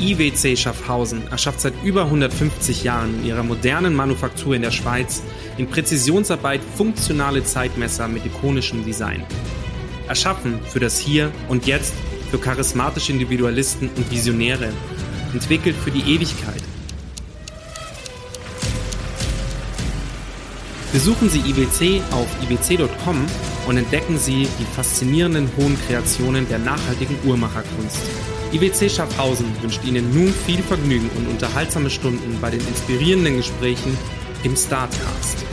IWC Schaffhausen erschafft seit über 150 Jahren in ihrer modernen Manufaktur in der Schweiz in Präzisionsarbeit funktionale Zeitmesser mit ikonischem Design. Erschaffen für das Hier und Jetzt, für charismatische Individualisten und Visionäre, entwickelt für die Ewigkeit. Besuchen Sie IWC auf iwc.com und entdecken Sie die faszinierenden hohen Kreationen der nachhaltigen Uhrmacherkunst. IWC Schaffhausen wünscht Ihnen nun viel Vergnügen und unterhaltsame Stunden bei den inspirierenden Gesprächen im Startcast.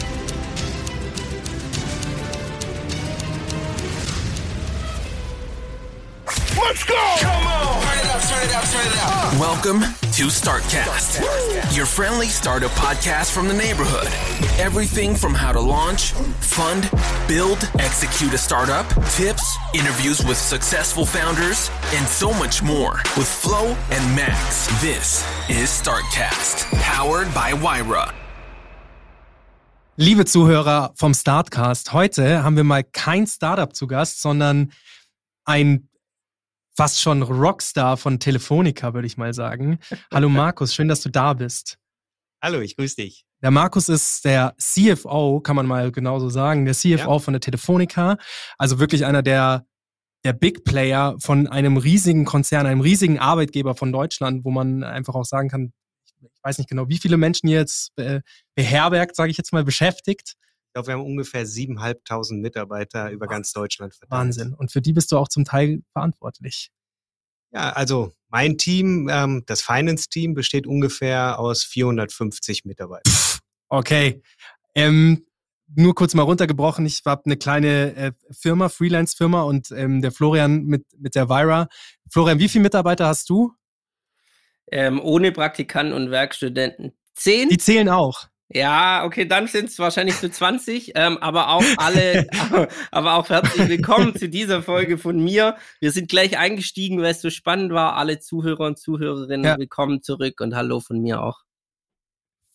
Let's go! Come on! Turn it up, turn it up, turn it up. Welcome to Startcast, your friendly startup podcast from the neighborhood. Everything from how to launch, fund, build, execute a startup, tips, interviews with successful founders, and so much more with Flo and Max. This is Startcast, powered by Wyra. Liebe Zuhörer vom Startcast, heute haben wir mal kein Startup zu Gast, sondern ein fast schon Rockstar von Telefonica, würde ich mal sagen. Hallo Markus, schön, dass du da bist. Hallo, ich grüße dich. Der Markus ist der CFO, kann man mal genauso sagen, der CFO Ja. von der Telefonica. Also wirklich einer der, der Big Player von einem riesigen Konzern, einem riesigen Arbeitgeber von Deutschland, wo man einfach auch sagen kann, ich weiß nicht genau, wie viele Menschen jetzt äh, beherbergt, sage ich jetzt mal, beschäftigt. Ich glaube, wir haben ungefähr 7.500 Mitarbeiter über ganz Deutschland verteilt. Wahnsinn. Und für die bist du auch zum Teil verantwortlich. Ja, also mein Team, ähm, das Finance-Team, besteht ungefähr aus 450 Mitarbeitern. Okay. Ähm, nur kurz mal runtergebrochen. Ich habe eine kleine äh, Firma, Freelance-Firma und ähm, der Florian mit, mit der Vira. Florian, wie viele Mitarbeiter hast du? Ähm, ohne Praktikanten und Werkstudenten. Zehn? Die zählen auch. Ja, okay, dann sind es wahrscheinlich für 20, ähm, aber auch alle, aber auch herzlich willkommen zu dieser Folge von mir. Wir sind gleich eingestiegen, weil es so spannend war. Alle Zuhörer und Zuhörerinnen, Ja. willkommen zurück und hallo von mir auch.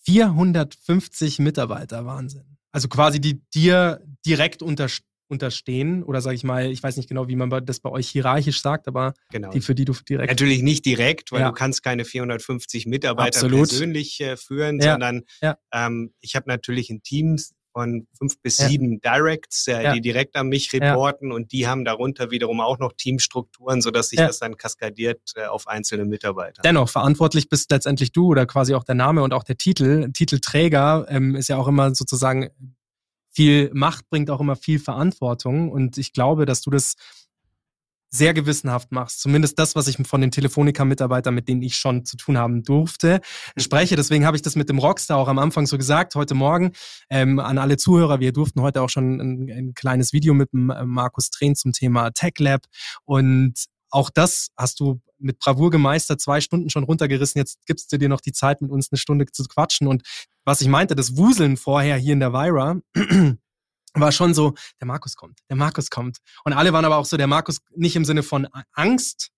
450 Mitarbeiter, Wahnsinn. Also quasi die dir direkt unter, unterstehen oder sage ich mal, ich weiß nicht genau, wie man das bei euch hierarchisch sagt, aber Genau. die für die du direkt. Natürlich nicht direkt, weil Ja. du kannst keine 450 Mitarbeiter Absolut. persönlich äh, führen, Ja. sondern Ja. ähm, ich habe natürlich ein Team von fünf bis sieben Directs, äh, die direkt an mich reporten und die haben darunter wiederum auch noch Teamstrukturen, sodass sich das dann kaskadiert äh, auf einzelne Mitarbeiter. Dennoch, verantwortlich bist letztendlich du oder quasi auch der Name und auch der Titel. Titelträger ähm, ist ja auch immer sozusagen viel Macht, bringt auch immer viel Verantwortung. Und ich glaube, dass du das sehr gewissenhaft machst. Zumindest das, was ich von den Telefonica-Mitarbeitern, mit denen ich schon zu tun haben durfte, spreche. Deswegen habe ich das mit dem Rockstar auch am Anfang so gesagt, heute Morgen. Ähm, an alle Zuhörer, wir durften heute auch schon ein, ein kleines Video mit Markus drehen zum Thema Tech Lab. Und auch das hast du mit Bravour gemeistert, zwei Stunden schon runtergerissen. Jetzt gibst du dir noch die Zeit, mit uns eine Stunde zu quatschen. Und was ich meinte, das Wuseln vorher hier in der Vira, war schon so, der Markus kommt, der Markus kommt. Und alle waren aber auch so, der Markus nicht im Sinne von Angst,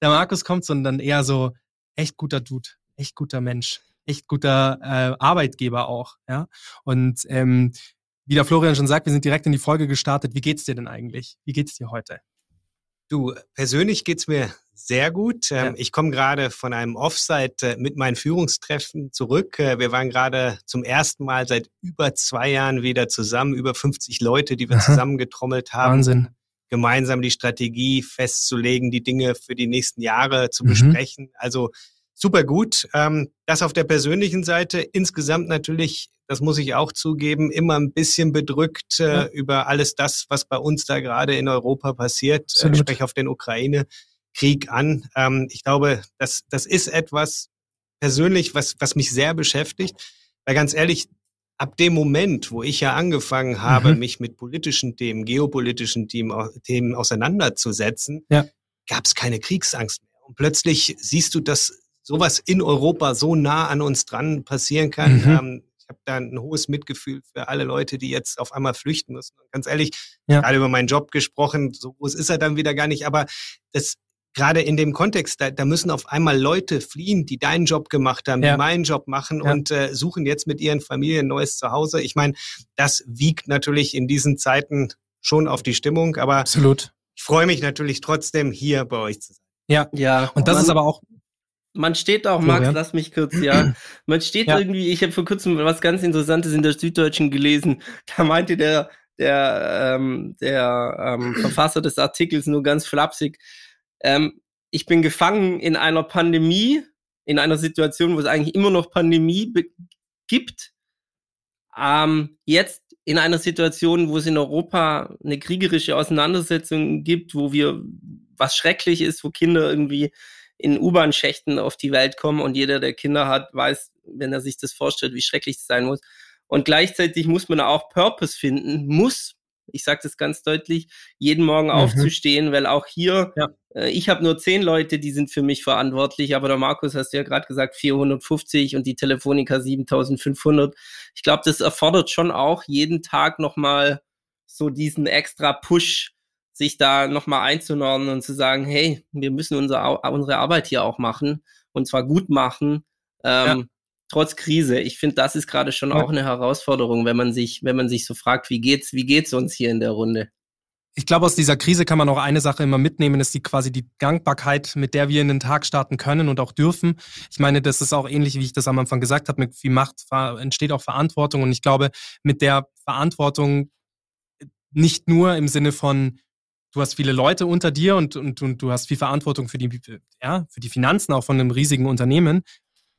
der Markus kommt, sondern eher so, echt guter Dude, echt guter Mensch, echt guter äh, Arbeitgeber auch. Ja. Und ähm, wie der Florian schon sagt, wir sind direkt in die Folge gestartet. Wie geht's dir denn eigentlich? Wie geht's dir heute? Du, persönlich geht's mir sehr gut. Ähm, Ja. Ich komme gerade von einem Offsite äh, mit meinen Führungstreffen zurück. Äh, Wir waren gerade zum ersten Mal seit über zwei Jahren wieder zusammen, über 50 Leute, die wir Aha. zusammengetrommelt haben, Wahnsinn. gemeinsam die Strategie festzulegen, die Dinge für die nächsten Jahre zu Mhm. besprechen. Also super gut. Ähm, Das auf der persönlichen Seite. Insgesamt natürlich, das muss ich auch zugeben, immer ein bisschen bedrückt äh, Ja. über alles das, was bei uns da gerade in Europa passiert. Äh, Absolut. Ich spreche auf den Ukraine-Krieg an. Ähm, Ich glaube, das, das ist etwas persönlich, was, was mich sehr beschäftigt. Weil ganz ehrlich, ab dem Moment, wo ich ja angefangen habe, Mhm. mich mit politischen Themen, geopolitischen Themen, au- Themen auseinanderzusetzen, Ja. gab es keine Kriegsangst mehr. Und plötzlich siehst du, dass sowas in Europa so nah an uns dran passieren kann. Mhm. Ähm, ich habe da ein hohes Mitgefühl für alle Leute, die jetzt auf einmal flüchten müssen. Und ganz ehrlich, Ja. gerade über meinen Job gesprochen, so groß ist er dann wieder gar nicht, aber das gerade in dem Kontext, da, da müssen auf einmal Leute fliehen, die deinen Job gemacht haben, Ja. die meinen Job machen Ja. und äh, suchen jetzt mit ihren Familien ein neues Zuhause. Ich meine, das wiegt natürlich in diesen Zeiten schon auf die Stimmung, aber Absolut. ich freue mich natürlich trotzdem hier bei euch zu sein. Ja. Ja. Und das ist aber auch, Man steht auch, Max, Florian? lass mich kurz, ja. Man steht Ja. irgendwie, ich habe vor kurzem was ganz Interessantes in der Süddeutschen gelesen. Da meinte der, der, ähm, der ähm, Verfasser des Artikels nur ganz flapsig, ähm, ich bin gefangen in einer Pandemie, in einer Situation, wo es eigentlich immer noch Pandemie gibt. Ähm, jetzt in einer Situation, wo es in Europa eine kriegerische Auseinandersetzung gibt, wo wir was schrecklich ist, wo Kinder irgendwie in U-Bahn-Schächten auf die Welt kommen und jeder, der Kinder hat, weiß, wenn er sich das vorstellt, wie schrecklich es sein muss. Und gleichzeitig muss man auch Purpose finden, muss, ich sage das ganz deutlich, jeden Morgen Mhm. aufzustehen, weil auch hier, Ja. äh, ich habe nur zehn Leute, die sind für mich verantwortlich, aber der Markus hast du ja gerade gesagt, 450 und die Telefonica 7500. Ich glaube, das erfordert schon auch jeden Tag nochmal so diesen extra Push, sich da nochmal einzunordnen und zu sagen, hey, wir müssen unser, Au- unsere Arbeit hier auch machen und zwar gut machen, ähm, trotz Krise. Ich finde, das ist gerade schon Ja. auch eine Herausforderung, wenn man sich, wenn man sich so fragt, wie geht's, wie geht's uns hier in der Runde? ich glaube, aus dieser Krise kann man auch eine Sache immer mitnehmen, ist die quasi die Dankbarkeit, mit der wir in den Tag starten können und auch dürfen. Ich meine, das ist auch ähnlich, wie ich das am Anfang gesagt habe, mit viel Macht entsteht auch Verantwortung und ich glaube, mit der Verantwortung nicht nur im Sinne von, du hast viele Leute unter dir und, und, und du hast viel Verantwortung für die, ja, für die Finanzen auch von einem riesigen Unternehmen.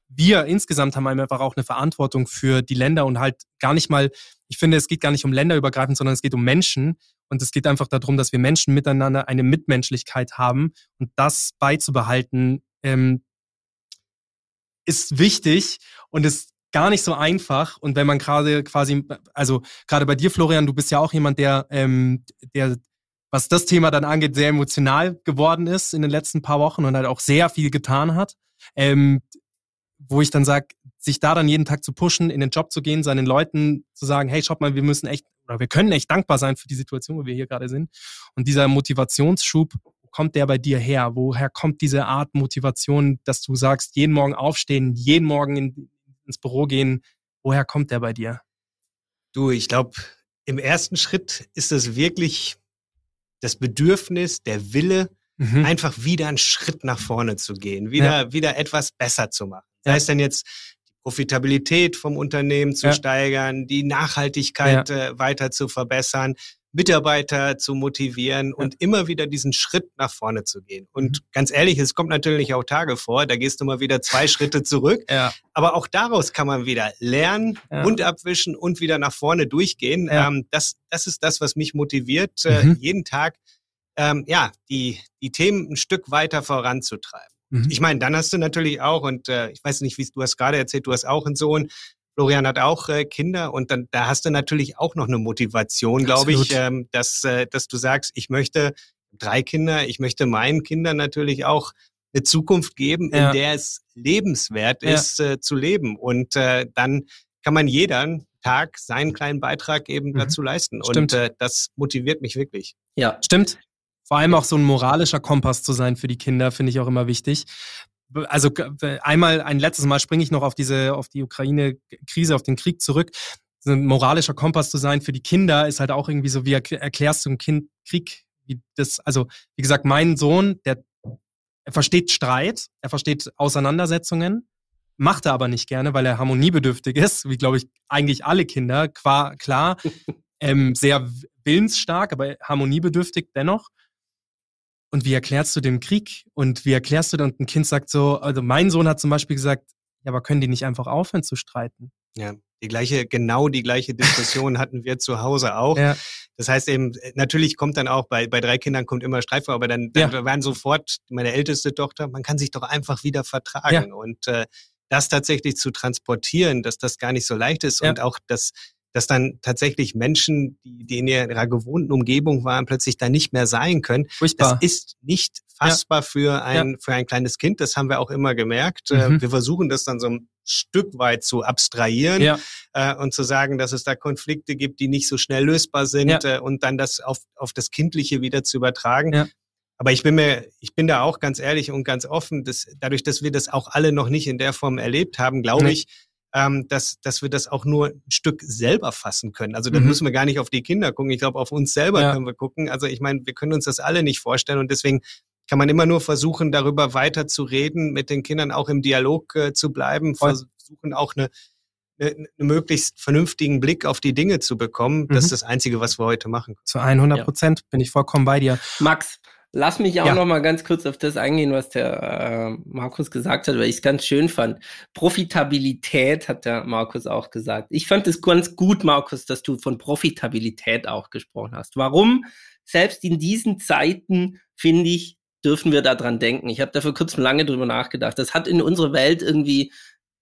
Wir insgesamt haben einfach auch eine Verantwortung für die Länder und halt gar nicht mal, ich finde, es geht gar nicht um länderübergreifend, sondern es geht um Menschen. Und es geht einfach darum, dass wir Menschen miteinander eine Mitmenschlichkeit haben und das beizubehalten, ähm, ist wichtig und ist gar nicht so einfach. Und wenn man gerade quasi, also gerade bei dir, Florian, du bist ja auch jemand, der, ähm, der, was das Thema dann angeht, sehr emotional geworden ist in den letzten paar Wochen und halt auch sehr viel getan hat. Ähm, wo ich dann sage, sich da dann jeden Tag zu pushen, in den Job zu gehen, seinen Leuten zu sagen, hey, schaut mal, wir müssen echt, oder wir können echt dankbar sein für die Situation, wo wir hier gerade sind. Und dieser Motivationsschub, wo kommt der bei dir her? Woher kommt diese Art Motivation, dass du sagst, jeden Morgen aufstehen, jeden Morgen in, ins Büro gehen? Woher kommt der bei dir? Du, ich glaube, im ersten Schritt ist es wirklich das Bedürfnis, der Wille, Mhm. einfach wieder einen Schritt nach vorne zu gehen, wieder, wieder etwas besser zu machen. Sei Ja. es denn jetzt die Profitabilität vom Unternehmen zu Ja. steigern, die Nachhaltigkeit äh, weiter zu verbessern, Mitarbeiter zu motivieren und immer wieder diesen Schritt nach vorne zu gehen. Und ganz ehrlich, es kommt natürlich auch Tage vor, da gehst du mal wieder zwei Schritte zurück. Ja. Aber auch daraus kann man wieder lernen, Ja. Mund abwischen und wieder nach vorne durchgehen. Ja. Ähm, das, das ist das, was mich motiviert, äh, Mhm. jeden Tag ähm, ja, die, die Themen ein Stück weiter voranzutreiben. Mhm. Ich meine, dann hast du natürlich auch, und äh, ich weiß nicht, wie du hast gerade erzählt, du hast auch einen Sohn, Florian hat auch äh, Kinder und dann da hast du natürlich auch noch eine Motivation, glaube ich, ähm, dass, äh, dass du sagst, ich möchte drei Kinder, ich möchte meinen Kindern natürlich auch eine Zukunft geben, Ja. in der es lebenswert Ja. ist, äh, zu leben. Und äh, dann kann man jeden Tag seinen kleinen Beitrag eben Mhm. dazu leisten. Stimmt. Und äh, das motiviert mich wirklich. Ja, Stimmt. Vor allem auch so ein moralischer Kompass zu sein für die Kinder, finde ich auch immer wichtig. Also einmal, ein letztes Mal springe ich noch auf diese, auf die Ukraine-Krise, auf den Krieg zurück. So ein moralischer Kompass zu sein für die Kinder ist halt auch irgendwie so, wie erk- erklärst du ein Kind Krieg, wie das, also wie gesagt, mein Sohn, der er versteht Streit, er versteht Auseinandersetzungen, macht er aber nicht gerne, weil er harmoniebedürftig ist, wie glaube ich eigentlich alle Kinder, qua, klar, ähm, sehr willensstark, aber harmoniebedürftig dennoch. Und wie erklärst du dem Krieg? Und wie erklärst du dann, und ein Kind sagt so, also mein Sohn hat zum Beispiel gesagt, ja, aber können die nicht einfach aufhören zu streiten? Ja, die gleiche, genau die gleiche Diskussion hatten wir zu Hause auch. Ja, Das heißt eben, äh, natürlich kommt dann auch bei, bei drei Kindern kommt immer Streit vor, aber dann, dann Ja. waren sofort meine älteste Tochter, man kann sich doch einfach wieder vertragen. Und äh, das tatsächlich zu transportieren, dass das gar nicht so leicht ist Ja. und auch, dass, dass dann tatsächlich Menschen, die, die in ihrer gewohnten Umgebung waren, plötzlich da nicht mehr sein können. Das furchtbar. ist nicht fassbar für ein, für ein kleines Kind. Das haben wir auch immer gemerkt. Mhm. Wir versuchen das dann so Stück weit zu abstrahieren Ja. äh, und zu sagen, dass es da Konflikte gibt, die nicht so schnell lösbar sind Ja. äh, und dann das auf, auf das Kindliche wieder zu übertragen. Ja. Aber ich bin mir, ich bin da auch ganz ehrlich und ganz offen, dass dadurch, dass wir das auch alle noch nicht in der Form erlebt haben, glaube ich, ähm, dass, dass wir das auch nur ein Stück selber fassen können. Also da Mhm. müssen wir gar nicht auf die Kinder gucken. Ich glaube, auf uns selber Ja. können wir gucken. Also ich meine, wir können uns das alle nicht vorstellen und deswegen kann man immer nur versuchen, darüber weiter zu reden, mit den Kindern auch im Dialog äh, zu bleiben, Voll. versuchen auch eine, eine, einen möglichst vernünftigen Blick auf die Dinge zu bekommen. Das Mhm. ist das Einzige, was wir heute machen. Zu 100 Prozent bin ich vollkommen bei dir. Max, lass mich auch Ja. noch mal ganz kurz auf das eingehen, was der äh, Markus gesagt hat, weil ich es ganz schön fand. Profitabilität hat der Markus auch gesagt. Ich fand es ganz gut, Markus, dass du von Profitabilität auch gesprochen hast. Warum? Selbst in diesen Zeiten, finde ich, dürfen wir daran denken. Ich habe da vor kurzem lange drüber nachgedacht. Das hat in unserer Welt irgendwie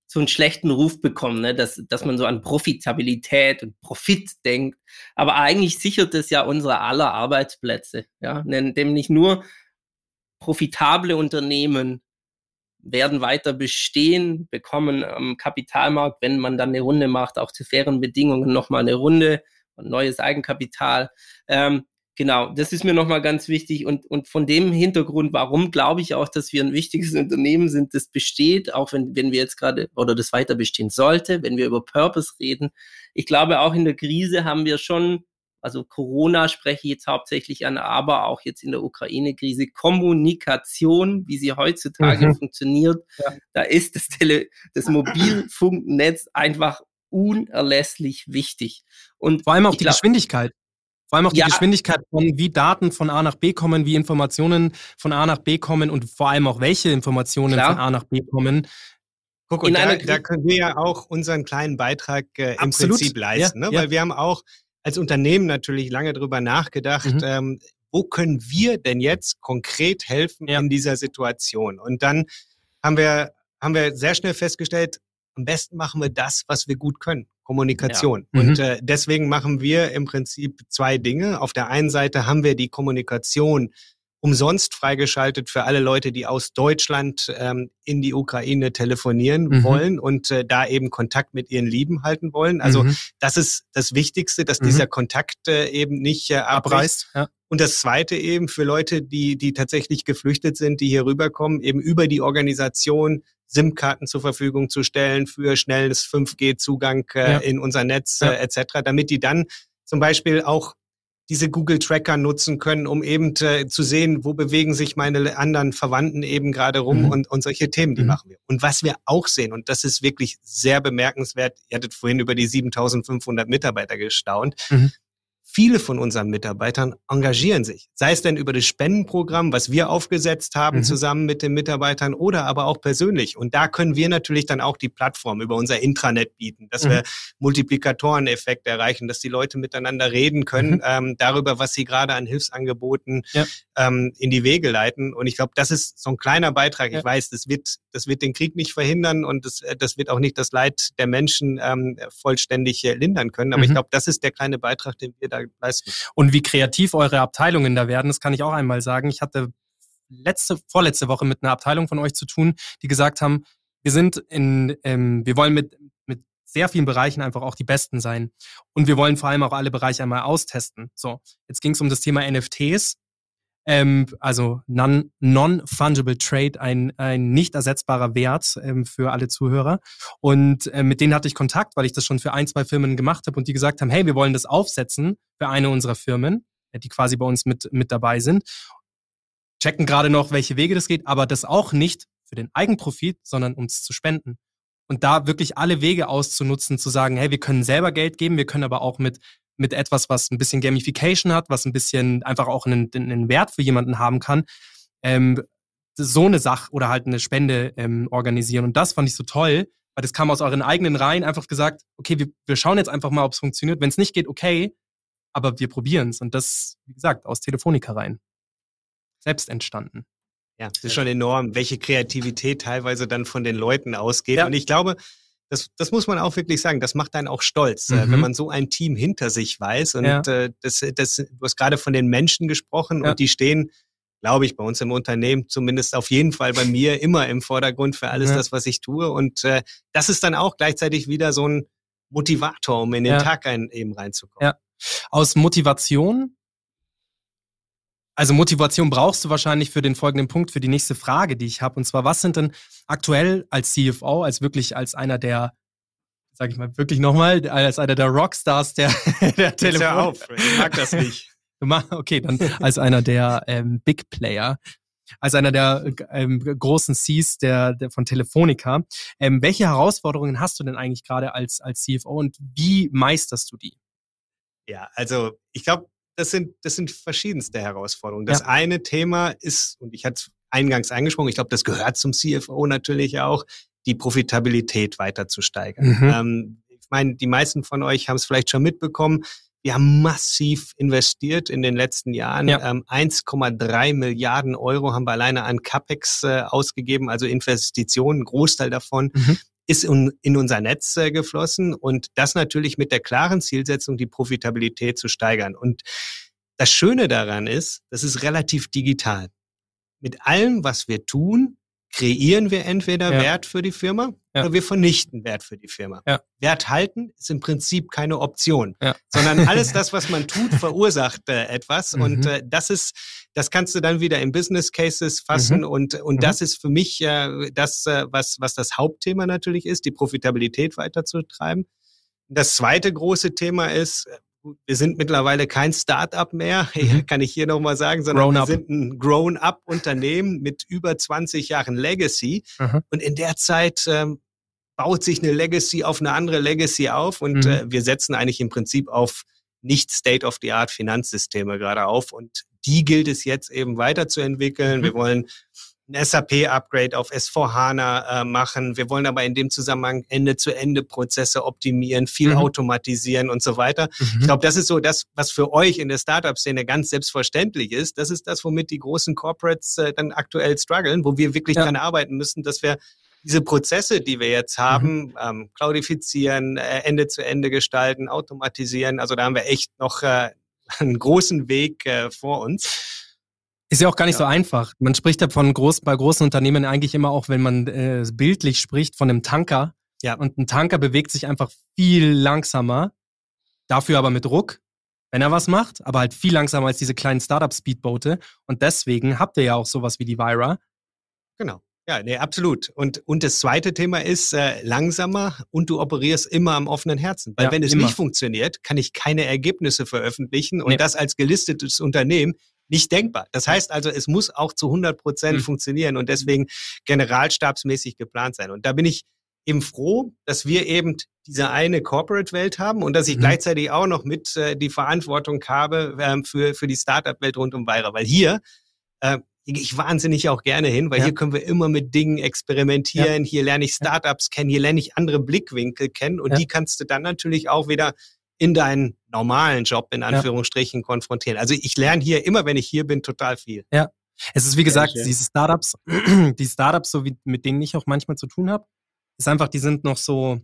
so einen schlechten Ruf bekommen, ne? dass, dass man so an Profitabilität und Profit denkt. Aber eigentlich sichert es ja unsere aller Arbeitsplätze, ja, indem nicht nur profitable Unternehmen werden weiter bestehen, bekommen am Kapitalmarkt, wenn man dann eine Runde macht, auch zu fairen Bedingungen nochmal eine Runde und neues Eigenkapital. Ähm, genau, das ist mir nochmal ganz wichtig. Und, und von dem Hintergrund, warum glaube ich auch, dass wir ein wichtiges Unternehmen sind, das besteht, auch wenn, wenn wir jetzt gerade oder das weiter bestehen sollte, wenn wir über Purpose reden. Ich glaube, auch in der Krise haben wir schon also Corona spreche ich jetzt hauptsächlich an, aber auch jetzt in der Ukraine-Krise, Kommunikation, wie sie heutzutage Mhm. funktioniert, Ja. da ist das, Tele das Mobilfunknetz einfach unerlässlich wichtig. Und Vor allem auch die glaub- Geschwindigkeit. Vor allem auch die Ja. Geschwindigkeit von wie Daten von A nach B kommen, wie Informationen von A nach B kommen und vor allem auch welche Informationen Klar. von A nach B kommen. Guck, und da, da können wir ja auch unseren kleinen Beitrag äh, im. Prinzip leisten, Ja, ne? ja. weil wir haben auch als Unternehmen natürlich lange drüber nachgedacht, Mhm. ähm, wo können wir denn jetzt konkret helfen in dieser Situation? Und dann haben wir, haben wir sehr schnell festgestellt, am besten machen wir das, was wir gut können. Kommunikation. Ja. Und Mhm. äh, deswegen machen wir im Prinzip zwei Dinge. Auf der einen Seite haben wir die Kommunikation umsonst freigeschaltet für alle Leute, die aus Deutschland ähm, in die Ukraine telefonieren Mhm. wollen und äh, da eben Kontakt mit ihren Lieben halten wollen. Also Mhm. das ist das Wichtigste, dass Mhm. dieser Kontakt äh, eben nicht äh, abreißt. abreißt. Ja. Und das Zweite eben für Leute, die, die tatsächlich geflüchtet sind, die hier rüberkommen, eben über die Organisation SIM-Karten zur Verfügung zu stellen für schnelles 5G-Zugang äh, Ja. in unser Netz Ja. äh, etc., damit die dann zum Beispiel auch diese Google-Tracker nutzen können, um eben äh, zu sehen, wo bewegen sich meine anderen Verwandten eben gerade rum Mhm. und, und solche Themen, die Mhm. machen wir. Und was wir auch sehen, und das ist wirklich sehr bemerkenswert, ihr hattet vorhin über die 7500 Mitarbeiter gestaunt, Mhm. Viele von unseren Mitarbeitern engagieren sich, sei es denn über das Spendenprogramm, was wir aufgesetzt haben Mhm. zusammen mit den Mitarbeitern oder aber auch persönlich. Und da können wir natürlich dann auch die Plattform über unser Intranet bieten, dass Mhm. wir Multiplikatoreneffekte erreichen, dass die Leute miteinander reden können Mhm. ähm, darüber, was sie gerade an Hilfsangeboten Ja. ähm, in die Wege leiten. Und ich glaube, das ist so ein kleiner Beitrag. Ja. Ich weiß, das wird, das wird den Krieg nicht verhindern und das, äh, das wird auch nicht das Leid der Menschen ähm, vollständig äh, lindern können. Aber ich Mhm. glaube, das ist der kleine Beitrag, den wir da leisten. Und wie kreativ eure Abteilungen da werden, das kann ich auch einmal sagen. Ich hatte letzte, vorletzte Woche mit einer Abteilung von euch zu tun, die gesagt haben, wir sind in, ähm, wir wollen mit, mit sehr vielen Bereichen einfach auch die Besten sein. Und wir wollen vor allem auch alle Bereiche einmal austesten. So, jetzt ging es um das Thema NFTs. Ähm, also non- Non-Fungible Trade, ein, ein nicht ersetzbarer Wert ähm, für alle Zuhörer. Und äh, mit denen hatte ich Kontakt, weil ich das schon für ein, zwei Firmen gemacht habe und die gesagt haben, hey, wir wollen das aufsetzen für eine unserer Firmen, äh, die quasi bei uns mit, mit dabei sind. Checken gerade noch, welche Wege das geht, aber das auch nicht für den Eigenprofit, sondern um es zu spenden. Und da wirklich alle Wege auszunutzen, zu sagen, hey, wir können selber Geld geben, wir können aber auch mit, mit etwas, was ein bisschen Gamification hat, was ein bisschen einfach auch einen, einen Wert für jemanden haben kann, ähm, so eine Sache oder halt eine Spende ähm, organisieren. Und das fand ich so toll, weil das kam aus euren eigenen Reihen, einfach gesagt, okay, wir, wir schauen jetzt einfach mal, ob es funktioniert. Wenn es nicht geht, okay, aber wir probieren es. Und das, wie gesagt, aus Telefonica rein. Selbst entstanden. Ja, das ist schon enorm, welche Kreativität teilweise dann von den Leuten ausgeht. Ja. Und ich glaube, das, das muss man auch wirklich sagen, das macht einen auch stolz, äh, Mhm. wenn man so ein Team hinter sich weiß. Und Ja. äh, das, das, du hast gerade von den Menschen gesprochen Ja. und die stehen glaube ich, bei uns im Unternehmen, zumindest auf jeden Fall bei mir, immer im Vordergrund für alles Ja. das, was ich tue. Und äh, das ist dann auch gleichzeitig wieder so ein Motivator, um in den. Tag ein, eben reinzukommen. Ja. Aus Motivation, also Motivation brauchst du wahrscheinlich für den folgenden Punkt, für die nächste Frage, die ich habe. Und zwar, was sind denn aktuell als CFO, als wirklich als einer der, sag ich mal, wirklich nochmal, als einer der Rockstars der, der Jetzt hör Telefon. auf, ich mag das nicht. Okay, dann als einer der ähm, Big Player, als einer der ähm, großen Cs der, der von Telefonica. Ähm, welche Herausforderungen hast du denn eigentlich gerade als, als CFO und wie meisterst du die? Ja, also ich glaube, das sind, das sind verschiedenste Herausforderungen. Das Ja. eine Thema ist, und ich hatte es eingangs angesprochen, ich glaube, das gehört zum CFO natürlich auch, die Profitabilität weiter zu steigern. Mhm. Ähm, ich meine, die meisten von euch haben es vielleicht schon mitbekommen. Wir haben massiv investiert in den letzten Jahren. Ja. Ähm, 1,3 Milliarden Euro haben wir alleine an CapEx äh, ausgegeben, also Investitionen, Großteil davon Mhm. Ist in, unser Netz äh, geflossen und das natürlich mit der klaren Zielsetzung, die Profitabilität zu steigern. Und das Schöne daran ist, das ist relativ digital. Mit allem, was wir tun, kreieren wir entweder Ja. Wert für die Firma Ja. oder wir vernichten Wert für die Firma. Ja. Wert halten ist im Prinzip keine Option, sondern alles das, was man tut, verursacht äh, etwas. Mhm. Und äh, das ist, das kannst du dann wieder in Business Cases fassen. Und, und Mhm. das ist für mich äh, das, äh, was, was das Hauptthema natürlich ist, die Profitabilität weiterzutreiben. Das zweite große Thema ist, wir sind mittlerweile kein Start-up mehr, Mhm. kann ich hier nochmal sagen, sondern wir sind ein Grown-up-Unternehmen mit über 20 Jahren Legacy. Aha. Und in der Zeit ähm, baut sich eine Legacy auf eine andere Legacy auf und Mhm. äh, wir setzen eigentlich im Prinzip auf nicht State-of-the-Art Finanzsysteme gerade auf und die gilt es jetzt eben weiterzuentwickeln. Mhm. Wir wollen ein SAP-Upgrade auf S4HANA äh, machen. Wir wollen aber in dem Zusammenhang Ende-zu-Ende-Prozesse optimieren, viel Mhm. automatisieren und so weiter. Ich Mhm. glaube, das ist so das, was für euch in der Startup-Szene ganz selbstverständlich ist. Das ist das, womit die großen Corporates äh, dann aktuell strugglen, wo wir wirklich Ja. dran arbeiten müssen, dass wir diese Prozesse, die wir jetzt haben, ähm, cloudifizieren, äh, Ende zu Ende gestalten, automatisieren. Also da haben wir echt noch äh, einen großen Weg äh, vor uns. Ist ja auch gar nicht Ja. so einfach. Man spricht ja von groß, bei großen Unternehmen eigentlich immer auch, wenn man äh, bildlich spricht, von einem Tanker. Ja. Und ein Tanker bewegt sich einfach viel langsamer, dafür aber mit Ruck, wenn er was macht, aber halt viel langsamer als diese kleinen Startup-Speedboote. Und deswegen habt ihr ja auch sowas wie die Vira. Genau. Ja, nee, absolut. Und, und das zweite Thema ist äh, langsamer und du operierst immer am offenen Herzen. Weil Ja, wenn es immer. nicht funktioniert, kann ich keine Ergebnisse veröffentlichen und Nee. das als gelistetes Unternehmen nicht denkbar. Das heißt also, es muss auch zu 100 Prozent Mhm. funktionieren und deswegen generalstabsmäßig geplant sein. Und da bin ich eben froh, dass wir eben diese eine Corporate-Welt haben und dass ich Mhm. gleichzeitig auch noch mit äh, die Verantwortung habe ähm, für, für die Startup-Welt rund um Weira. Weil hier äh, ich wahnsinnig auch gerne hin, weil Ja. hier können wir immer mit Dingen experimentieren. Hier lerne ich Startups kennen, hier lerne ich andere Blickwinkel kennen und Ja. die kannst du dann natürlich auch wieder in deinen normalen Job in Anführungsstrichen konfrontieren. Also ich lerne hier immer, wenn ich hier bin, total viel. Es ist wie gesagt, diese Startups, die Startups, so wie mit denen ich auch manchmal zu tun habe, ist einfach, die sind noch so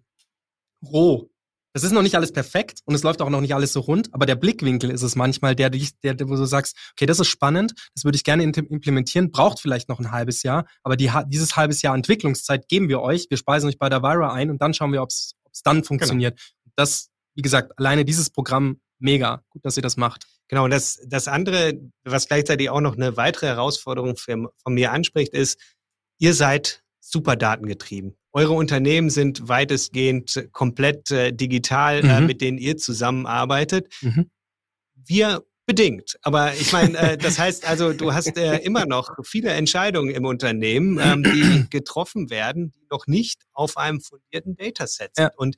roh. Das ist noch nicht alles perfekt und es läuft auch noch nicht alles so rund, aber der Blickwinkel ist es manchmal, der, der, der wo du sagst, okay, das ist spannend, das würde ich gerne implementieren, braucht vielleicht noch ein halbes Jahr, aber die, dieses halbes Jahr Entwicklungszeit geben wir euch, wir speisen euch bei der Vira ein und dann schauen wir, ob es dann funktioniert. Das, wie gesagt, alleine dieses Programm, mega, gut, dass ihr das macht. Genau, und das, das andere, was gleichzeitig auch noch eine weitere Herausforderung für, von mir anspricht, ist, ihr seid super datengetrieben. Eure Unternehmen sind weitestgehend komplett äh, digital, äh, Mhm. mit denen ihr zusammenarbeitet. Mhm. Wir bedingt. Aber ich meine, äh, das heißt also, du hast äh, immer noch viele Entscheidungen im Unternehmen, ähm, die getroffen werden, die noch nicht auf einem fundierten Dataset sind. Ja. Und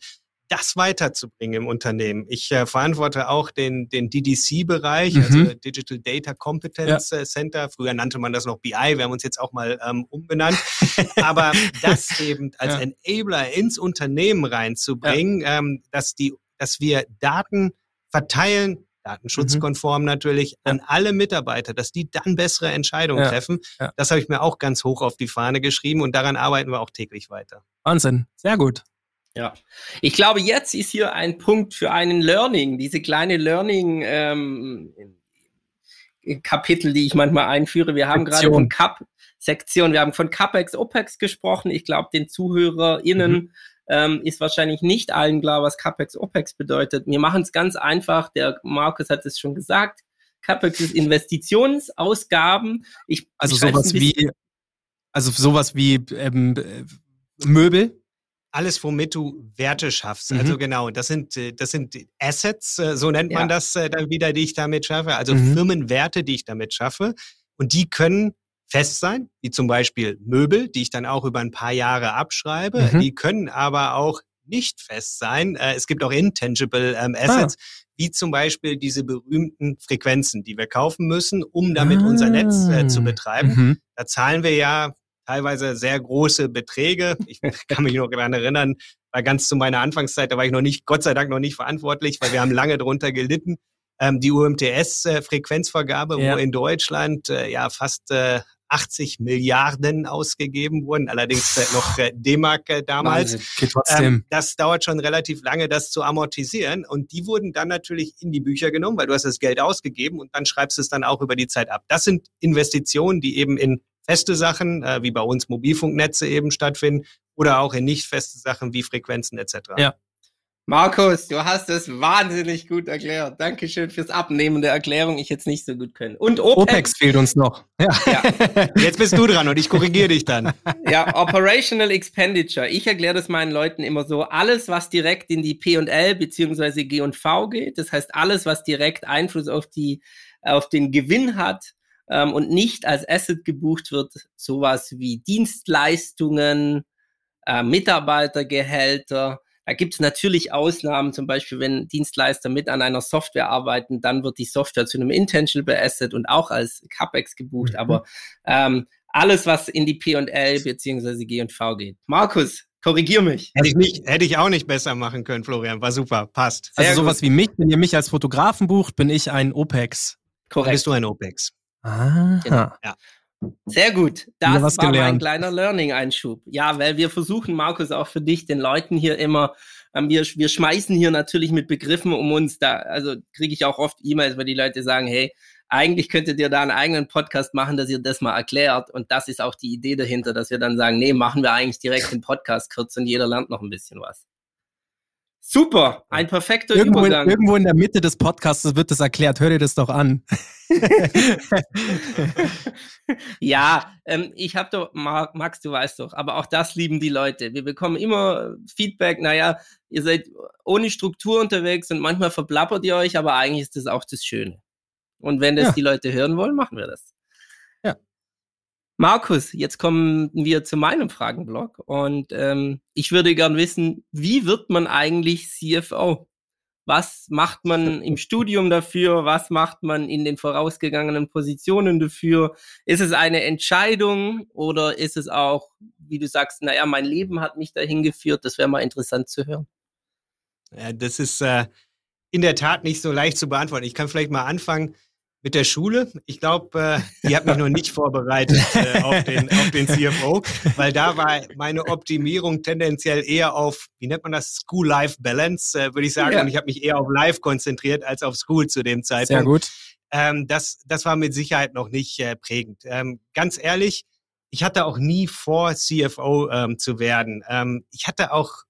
das weiterzubringen im Unternehmen. Ich äh, verantworte auch den, den DDC-Bereich, Mhm. also Digital Data Competence äh, Center. Früher nannte man das noch BI, wir haben uns jetzt auch mal ähm, umbenannt. Aber das eben als Ja. Enabler ins Unternehmen reinzubringen, ähm, dass, die, dass wir Daten verteilen, datenschutzkonform natürlich, an alle Mitarbeiter, dass die dann bessere Entscheidungen Ja. treffen. Ja. Das habe ich mir auch ganz hoch auf die Fahne geschrieben und daran arbeiten wir auch täglich weiter. Wahnsinn, sehr gut. Ja. Ich glaube, jetzt ist hier ein Punkt für einen Learning, diese kleine Learning, ähm, Kapitel, die ich manchmal einführe. Wir haben gerade von Cup Sektion, wir haben von CapEx, OPEX gesprochen. Ich glaube, den ZuhörerInnen mhm. ähm, ist wahrscheinlich nicht allen klar, was CapEx, OPEX bedeutet. Wir machen es ganz einfach. Der Markus hat es schon gesagt. CapEx ist Investitionsausgaben. Ich, also sowas wie, also sowas wie ähm, Möbel? Alles, womit du Werte schaffst. Also mhm. Also genau, das sind, äh, das sind Assets, äh, so nennt man ja. das äh, dann wieder, die ich damit schaffe. Also mhm. Firmenwerte, die ich damit schaffe. Und die können fest sein, wie zum Beispiel Möbel, die ich dann auch über ein paar Jahre abschreibe. Mhm. Die können aber auch nicht fest sein. Es gibt auch intangible ähm, Assets, ah. wie zum Beispiel diese berühmten Frequenzen, die wir kaufen müssen, um damit ah. unser Netz zu ah. betreiben. Mhm. Da zahlen wir ja teilweise sehr große Beträge. Ich kann mich noch daran erinnern, war ganz zu meiner Anfangszeit, da war ich noch nicht, Gott sei Dank noch nicht verantwortlich, weil wir haben lange drunter gelitten. Ähm, die UMTS-Frequenzvergabe, ja. wo in Deutschland äh, ja fast äh, 80 Milliarden ausgegeben wurden, allerdings äh, noch äh, D-Mark äh, damals. Ähm, das dauert schon relativ lange, das zu amortisieren. Und die wurden dann natürlich in die Bücher genommen, weil du hast das Geld ausgegeben und dann schreibst du es dann auch über die Zeit ab. Das sind Investitionen, die eben in feste Sachen, äh, wie bei uns Mobilfunknetze eben stattfinden, oder auch in nicht feste Sachen wie Frequenzen etc. Ja. Markus, du hast es wahnsinnig gut erklärt. Dankeschön fürs Abnehmen der Erklärung. Ich jetzt nicht so gut können. Und OPEX, OPEX fehlt uns noch. Ja. ja. Jetzt bist du dran und ich korrigiere dich dann. Ja, Operational Expenditure. Ich erkläre das meinen Leuten immer so. Alles, was direkt in die P&L beziehungsweise G&V geht, das heißt alles, was direkt Einfluss auf die, auf den Gewinn hat, ähm, und nicht als Asset gebucht wird, sowas wie Dienstleistungen, äh, Mitarbeitergehälter. Da gibt es natürlich Ausnahmen, zum Beispiel wenn Dienstleister mit an einer Software arbeiten, dann wird die Software zu einem Intangible Asset und auch als CapEx gebucht. Mhm. Aber ähm, alles, was in die P&L bzw. G&V geht. Markus, korrigier mich. Hätte ich, nicht, hätte ich auch nicht besser machen können, Florian. War super, passt. Also Sehr sowas gut. wie mich, wenn ihr mich als Fotografen bucht, bin ich ein OPEX. Korrekt. Dann bist du ein OPEX. Ah. Genau. Ja. Sehr gut. Das war gelernt. mein kleiner Learning-Einschub. Ja, weil wir versuchen, Markus, auch für dich, den Leuten hier immer, ähm, wir, wir schmeißen hier natürlich mit Begriffen um uns da, also kriege ich auch oft E-Mails, weil die Leute sagen, hey, eigentlich könntet ihr da einen eigenen Podcast machen, dass ihr das mal erklärt. Und das ist auch die Idee dahinter, dass wir dann sagen, nee, machen wir eigentlich direkt den Podcast kurz und jeder lernt noch ein bisschen was. Super, ein perfekter irgendwo Übergang. In, irgendwo in der Mitte des Podcasts wird das erklärt. Hör dir das doch an. ja, ähm, ich habe doch, Max, du weißt doch, aber auch das lieben die Leute. Wir bekommen immer Feedback, naja, ihr seid ohne Struktur unterwegs und manchmal verplappert ihr euch, aber eigentlich ist das auch das Schöne. Und wenn das ja. die Leute hören wollen, machen wir das. Markus, jetzt kommen wir zu meinem Fragenblock und ähm, ich würde gern wissen, wie wird man eigentlich CFO? Was macht man im Studium dafür? Was macht man in den vorausgegangenen Positionen dafür? Ist es eine Entscheidung oder ist es auch, wie du sagst, naja, mein Leben hat mich dahin geführt? Das wäre mal interessant zu hören. Ja, das ist äh, in der Tat nicht so leicht zu beantworten. Ich kann vielleicht mal anfangen mit der Schule. Ich glaube, äh, die hat mich noch nicht vorbereitet äh, auf, den, auf den CFO, weil da war meine Optimierung tendenziell eher auf, wie nennt man das, School-Life-Balance, äh, würde ich sagen. Ja. Und ich habe mich eher auf Life konzentriert als auf School zu dem Zeitpunkt. Sehr gut. Ähm, das, das war mit Sicherheit noch nicht äh, prägend. Ähm, ganz ehrlich, ich hatte auch nie vor, CFO ähm, zu werden. Ähm, ich hatte auch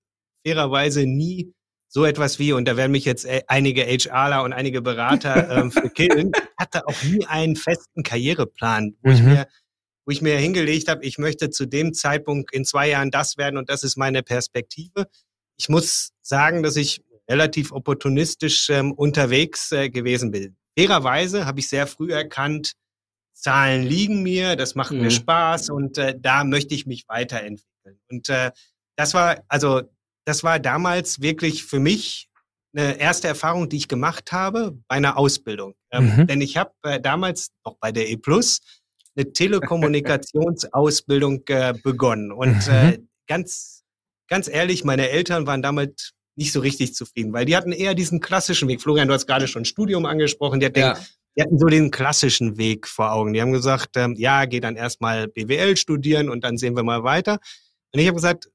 fairerweise nie so etwas wie, und da werden mich jetzt äh, einige HRler und einige Berater ähm, für killen, hatte auch nie einen festen Karriereplan, wo mhm. ich mir wo ich mir hingelegt habe, ich möchte zu dem Zeitpunkt in zwei Jahren das werden und das ist meine Perspektive. Ich muss sagen, dass ich relativ opportunistisch ähm, unterwegs äh, gewesen bin. Fairerweise habe ich sehr früh erkannt, Zahlen liegen mir, das macht mhm. mir Spaß und äh, da möchte ich mich weiterentwickeln. Und äh, das war, also das war damals wirklich für mich eine erste Erfahrung, die ich gemacht habe bei einer Ausbildung. Ähm, mhm. Denn ich habe äh, damals noch bei der E Plus eine Telekommunikationsausbildung äh, begonnen. Und äh, mhm. ganz, ganz ehrlich, meine Eltern waren damit nicht so richtig zufrieden, weil die hatten eher diesen klassischen Weg. Florian, du hast gerade schon Studium angesprochen, die, ja. die hatten so den klassischen Weg vor Augen. Die haben gesagt, ähm, ja, geh dann erstmal BWL studieren und dann sehen wir mal weiter. Und ich habe gesagt,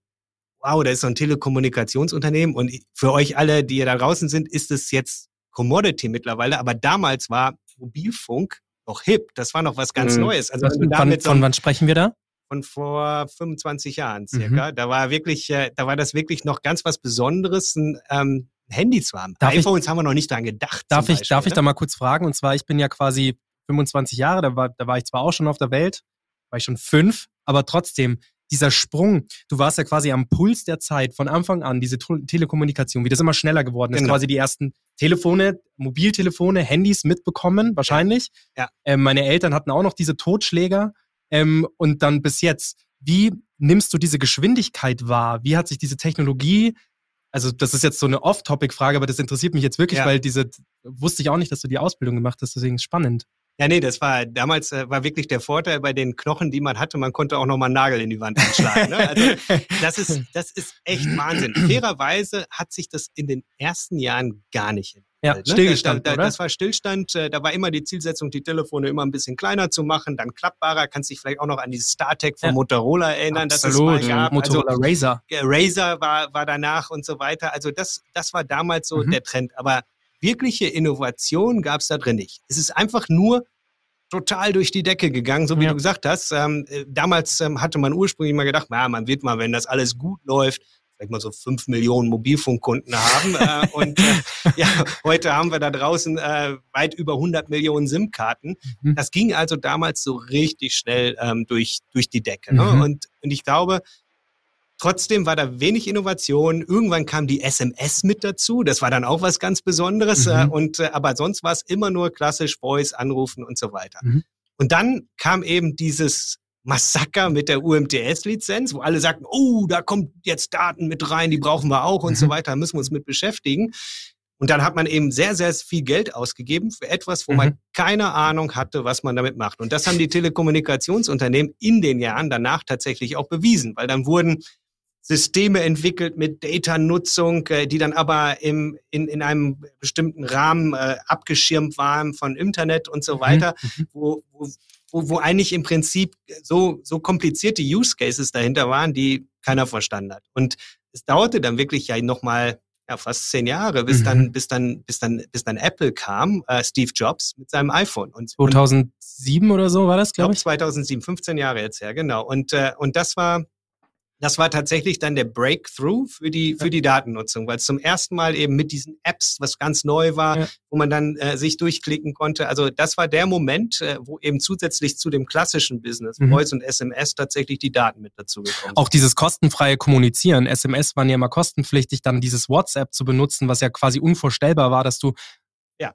wow, da ist so ein Telekommunikationsunternehmen und für euch alle, die da draußen sind, ist es jetzt Commodity mittlerweile, aber damals war Mobilfunk noch hip. Das war noch was ganz Mhm. Neues. Also von, von wann sprechen wir da? von vor 25 Jahren circa. Da war wirklich, äh, da war das wirklich noch ganz was Besonderes, ein ähm, Handy zu haben. Darf ich- iPhones haben wir noch nicht dran gedacht. Darf ich, darf ich Beispiel, da ne? mal kurz fragen? Und zwar, ich bin ja quasi 25 Jahre, da war, da war ich zwar auch schon auf der Welt, war ich schon fünf, aber trotzdem, dieser Sprung, du warst ja quasi am Puls der Zeit von Anfang an, diese Tele- Telekommunikation, wie das immer schneller geworden ist, Genau. quasi die ersten Telefone, Mobiltelefone, Handys mitbekommen, wahrscheinlich. Ja. Ähm, meine Eltern hatten auch noch diese Totschläger ähm, und dann bis jetzt. Wie nimmst du diese Geschwindigkeit wahr? Wie hat sich diese Technologie also das ist jetzt so eine Off-Topic-Frage, aber das interessiert mich jetzt wirklich, Ja. weil diese, wusste ich auch nicht, dass du die Ausbildung gemacht hast, deswegen ist spannend. Ja, nee, das war damals äh, war wirklich der Vorteil bei den Knochen, die man hatte. Man konnte auch noch mal einen Nagel in die Wand einschlagen. Ne? Also das ist, das ist echt Wahnsinn. Fairerweise hat sich das in den ersten Jahren gar nicht Ja, entwickelt, ne? Stillstand, da, da, oder? Das war Stillstand. äh, Da war immer die Zielsetzung, die Telefone immer ein bisschen kleiner zu machen, dann klappbarer. Kannst dich vielleicht auch noch an dieses StarTech von Ja. Motorola erinnern, dass es mal gab. Also, Motorola Razer. äh, Razer war, war danach und so weiter. Also das, das war damals so Mhm. der Trend. Aber wirkliche Innovation gab es da drin nicht. Es ist einfach nur total durch die Decke gegangen, so wie Ja. du gesagt hast. Ähm, äh, damals ähm, hatte man ursprünglich mal gedacht, na, man wird mal, wenn das alles gut läuft, vielleicht mal so fünf Millionen Mobilfunkkunden haben. äh, und äh, ja, heute haben wir da draußen äh, weit über 100 Millionen SIM-Karten. Mhm. Das ging also damals so richtig schnell ähm, durch, durch die Decke. Ne? Mhm. Und, und ich glaube, Trotzdem war da wenig Innovation. Irgendwann kam die SMS mit dazu. Das war dann auch was ganz Besonderes. Mhm. Äh, und, äh, aber sonst war es immer nur klassisch Voice, Anrufen und so weiter. Mhm. Und dann kam eben dieses Massaker mit der UMTS-Lizenz, wo alle sagten, oh, da kommt jetzt Daten mit rein, die brauchen wir auch und so Mhm. weiter, da müssen wir uns mit beschäftigen. Und dann hat man eben sehr, sehr viel Geld ausgegeben für etwas, wo Mhm. man keine Ahnung hatte, was man damit macht. Und das haben die Telekommunikationsunternehmen in den Jahren danach tatsächlich auch bewiesen, weil dann wurden Systeme entwickelt mit Data-Nutzung, äh, die dann aber im, in, in einem bestimmten Rahmen äh, abgeschirmt waren von Internet und so weiter, Mhm. wo, wo, wo, eigentlich im Prinzip so, so komplizierte Use Cases dahinter waren, die keiner verstanden hat. Und es dauerte dann wirklich ja nochmal ja, fast zehn Jahre, bis Mhm. dann, bis dann, bis dann, bis dann Apple kam, äh, Steve Jobs mit seinem iPhone. Und, und 2007 oder so war das, glaube ich. 2007, 15 Jahre jetzt her, genau. Und, äh, und das war, das war tatsächlich dann der Breakthrough für die, für die Datennutzung, weil es zum ersten Mal eben mit diesen Apps, was ganz neu war, Ja. wo man dann äh, sich durchklicken konnte. Also das war der Moment, äh, wo eben zusätzlich zu dem klassischen Business, Mhm. Voice und SMS, tatsächlich die Daten mit dazu gekommen Auch dieses kostenfreie Kommunizieren. SMS waren ja immer kostenpflichtig, dann dieses WhatsApp zu benutzen, was ja quasi unvorstellbar war, dass du Ja.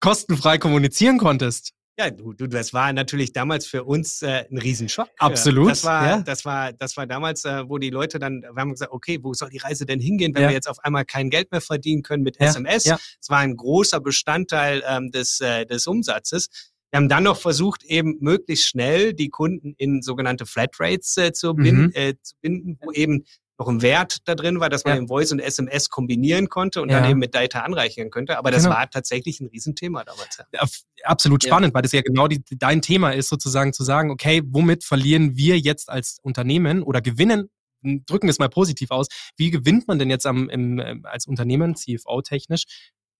kostenfrei kommunizieren konntest. Ja, du, du, das war natürlich damals für uns äh, ein Riesenschock. Absolut, Das war, ja. das war, das war damals, äh, wo die Leute dann, wir haben gesagt, okay, wo soll die Reise denn hingehen, wenn Ja. wir jetzt auf einmal kein Geld mehr verdienen können mit Ja, SMS? ja. Es war ein großer Bestandteil ähm, des, äh, des Umsatzes. Wir haben dann noch versucht, eben möglichst schnell die Kunden in sogenannte Flatrates äh, zu, bin, Mhm. äh, zu binden, wo eben noch ein Wert da drin war, dass man Ja. den Voice und SMS kombinieren konnte und Ja. dann eben mit Data anreichern könnte. Aber das Genau. war tatsächlich ein Riesenthema damals. Ja. Absolut spannend, weil das ja genau die, dein Thema ist, sozusagen zu sagen, okay, womit verlieren wir jetzt als Unternehmen oder gewinnen, drücken wir es mal positiv aus, wie gewinnt man denn jetzt am, im, ähm, als Unternehmen, CFO-technisch,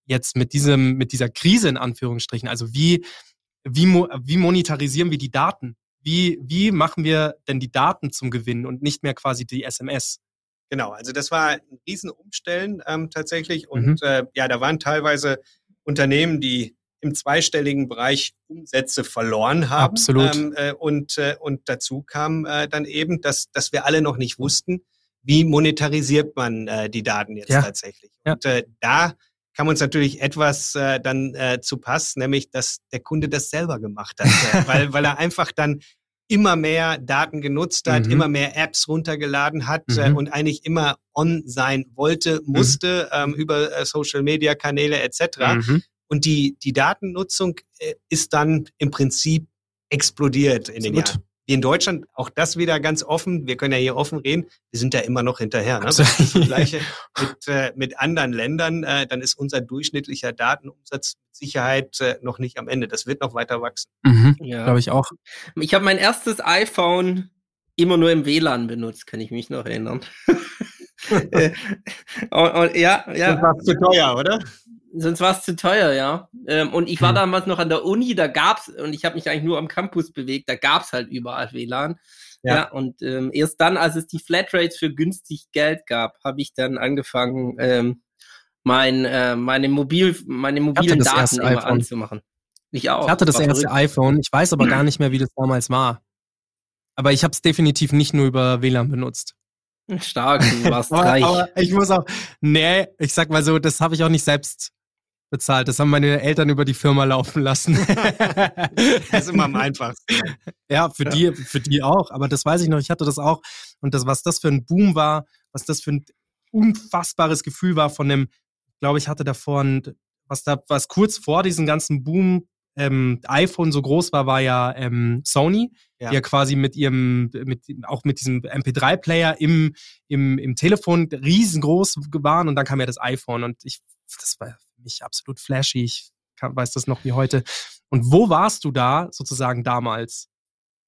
jetzt mit diesem, mit dieser Krise in Anführungsstrichen? Also wie, wie, wie monetarisieren wir die Daten? Wie, wie machen wir denn die Daten zum Gewinn und nicht mehr quasi die SMS? Genau, also das war ein Riesenumstellen ähm, tatsächlich. Und äh, ja, da waren teilweise Unternehmen, die im zweistelligen Bereich Umsätze verloren haben. Absolut. Ähm, äh, und, äh, und dazu kam äh, dann eben, dass, dass wir alle noch nicht wussten, wie monetarisiert man äh, die Daten jetzt Ja. tatsächlich. Ja. Und äh, da kam uns natürlich etwas äh, dann äh, zu Pass, nämlich dass der Kunde das selber gemacht hat, äh, weil, weil er einfach dann immer mehr Daten genutzt hat, Mhm. immer mehr Apps runtergeladen hat äh, Mhm. und eigentlich immer on sein wollte, musste ähm, über äh, Social Media Kanäle etc. Mhm. Und die, die Datennutzung äh, ist dann im Prinzip explodiert in den Absolut. Jahren. In Deutschland, auch das wieder ganz offen, wir können ja hier offen reden, wir sind da immer noch hinterher. Ne? Das vergleiche mit, äh, mit anderen Ländern, äh, dann ist unser durchschnittlicher Datenumsatz mit Sicherheit äh, noch nicht am Ende. Das wird noch weiter wachsen. Mhm. Ja. Glaube ich auch. Ich habe mein erstes iPhone immer nur im WLAN benutzt, kann ich mich noch erinnern. Äh, und, und, ja, ja. war zu teuer, oder? Sonst war es zu teuer, ja. Ähm, und ich war Hm. damals noch an der Uni, da gab's, und ich habe mich eigentlich nur am Campus bewegt, da gab's halt überall WLAN. Ja, Ja. und ähm, erst dann, als es die Flatrates für günstig Geld gab, habe ich dann angefangen, ähm, mein, äh, meine, Mobil, meine mobilen das Daten immer iPhone. anzumachen. Ich auch. Ich hatte das War erste verrückt. iPhone. Ich weiß aber gar nicht mehr, wie das damals war. Aber ich habe es definitiv nicht nur über WLAN benutzt. Stark, du warst Aber, reich. aber ich muss auch, nee, ich sag mal so, das habe ich auch nicht selbst bezahlt. Das haben meine Eltern über die Firma laufen lassen. Das ist immer am einfachsten. Ja, für die, für die auch. Aber das weiß ich noch. Ich hatte das auch. Und das, was das für ein Boom war, was das für ein unfassbares Gefühl war von dem, glaube, ich hatte davor was da, was kurz vor diesem ganzen Boom ähm, iPhone so groß war, war ja ähm, Sony, Ja. die ja quasi mit ihrem, mit, auch mit diesem MP3-Player im, im, im Telefon riesengroß waren und dann kam ja das iPhone und ich, das war mich absolut flashy. Ich kann, weiß das noch wie heute. Und wo warst du da sozusagen damals?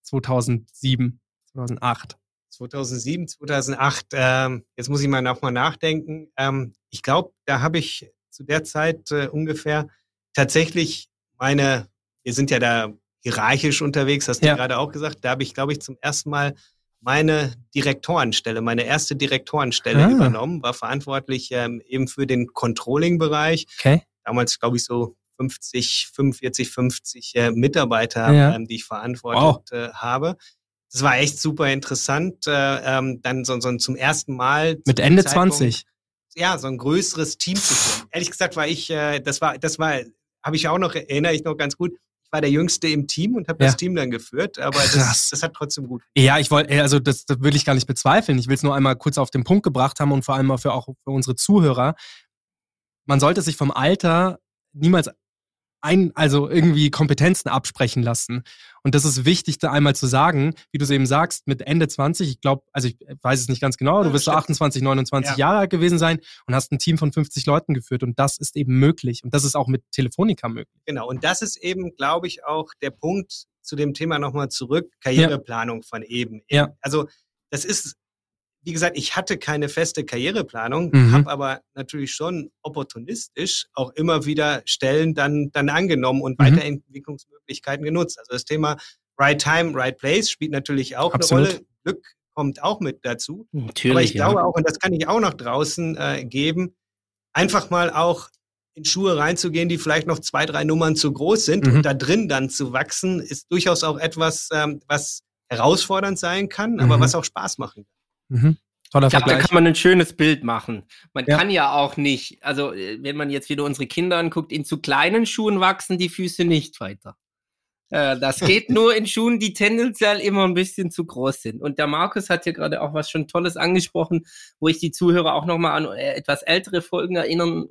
2007, 2008. 2007, 2008, ähm, jetzt muss ich mal nochmal nachdenken. Ähm, ich glaube, da habe ich zu der Zeit äh, ungefähr tatsächlich meine, wir sind ja da hierarchisch unterwegs, hast du Ja. gerade auch gesagt, da habe ich, glaube ich, zum ersten Mal meine Direktorenstelle, meine erste Direktorenstelle Ah. übernommen, war verantwortlich ähm, eben für den Controlling-Bereich. Okay. Damals, glaube ich, so 50, 45, 50 äh, Mitarbeiter, Ja. ähm, die ich verantwortet äh, habe. Das war echt super interessant, äh, ähm, dann so, so zum ersten Mal. Mit Ende Zeitpunkt, 20. Ja, so ein größeres Team zu führen. Ehrlich gesagt war ich, äh, das war, das war, habe ich auch noch, erinnere ich noch ganz gut. War der Jüngste im Team und habe Ja. das Team dann geführt, aber das, das hat trotzdem gut. Ja, ich wollte, also das, das will ich gar nicht bezweifeln. Ich will es nur einmal kurz auf den Punkt gebracht haben und vor allem auch für, auch für unsere Zuhörer. Man sollte sich vom Alter niemals ein, also irgendwie Kompetenzen absprechen lassen. Und das ist wichtig, da einmal zu sagen, wie du es eben sagst, mit Ende 20, ich glaube, also ich weiß es nicht ganz genau, du Ja, wirst so stimmt. 28, 29 Ja. Jahre alt gewesen sein und hast ein Team von 50 Leuten geführt. Und das ist eben möglich. Und das ist auch mit Telefonica möglich. Genau. Und das ist eben, glaube ich, auch der Punkt zu dem Thema nochmal zurück, Karriereplanung von eben. Ja. Also das ist, wie gesagt, ich hatte keine feste Karriereplanung, Mhm. habe aber natürlich schon opportunistisch auch immer wieder Stellen dann, dann angenommen und Mhm. Weiterentwicklungsmöglichkeiten genutzt. Also das Thema Right Time, Right Place spielt natürlich auch Absolut. eine Rolle. Glück kommt auch mit dazu. Natürlich. Aber ich ja. glaube auch, und das kann ich auch noch draußen äh, geben, einfach mal auch in Schuhe reinzugehen, die vielleicht noch zwei, drei Nummern zu groß sind Mhm. und da drin dann zu wachsen, ist durchaus auch etwas, ähm, was herausfordernd sein kann, aber Mhm. was auch Spaß machen kann. Mhm. Toller Ich glaube, da kann man ein schönes Bild machen. Man Ja. kann ja auch nicht, also äh, wenn man jetzt wieder unsere Kinder anguckt, in zu kleinen Schuhen wachsen die Füße nicht weiter. Äh, das geht nur in Schuhen, die tendenziell immer ein bisschen zu groß sind. Und der Markus hat hier gerade auch was schon Tolles angesprochen, wo ich die Zuhörer auch nochmal an äh, etwas ältere Folgen erinnern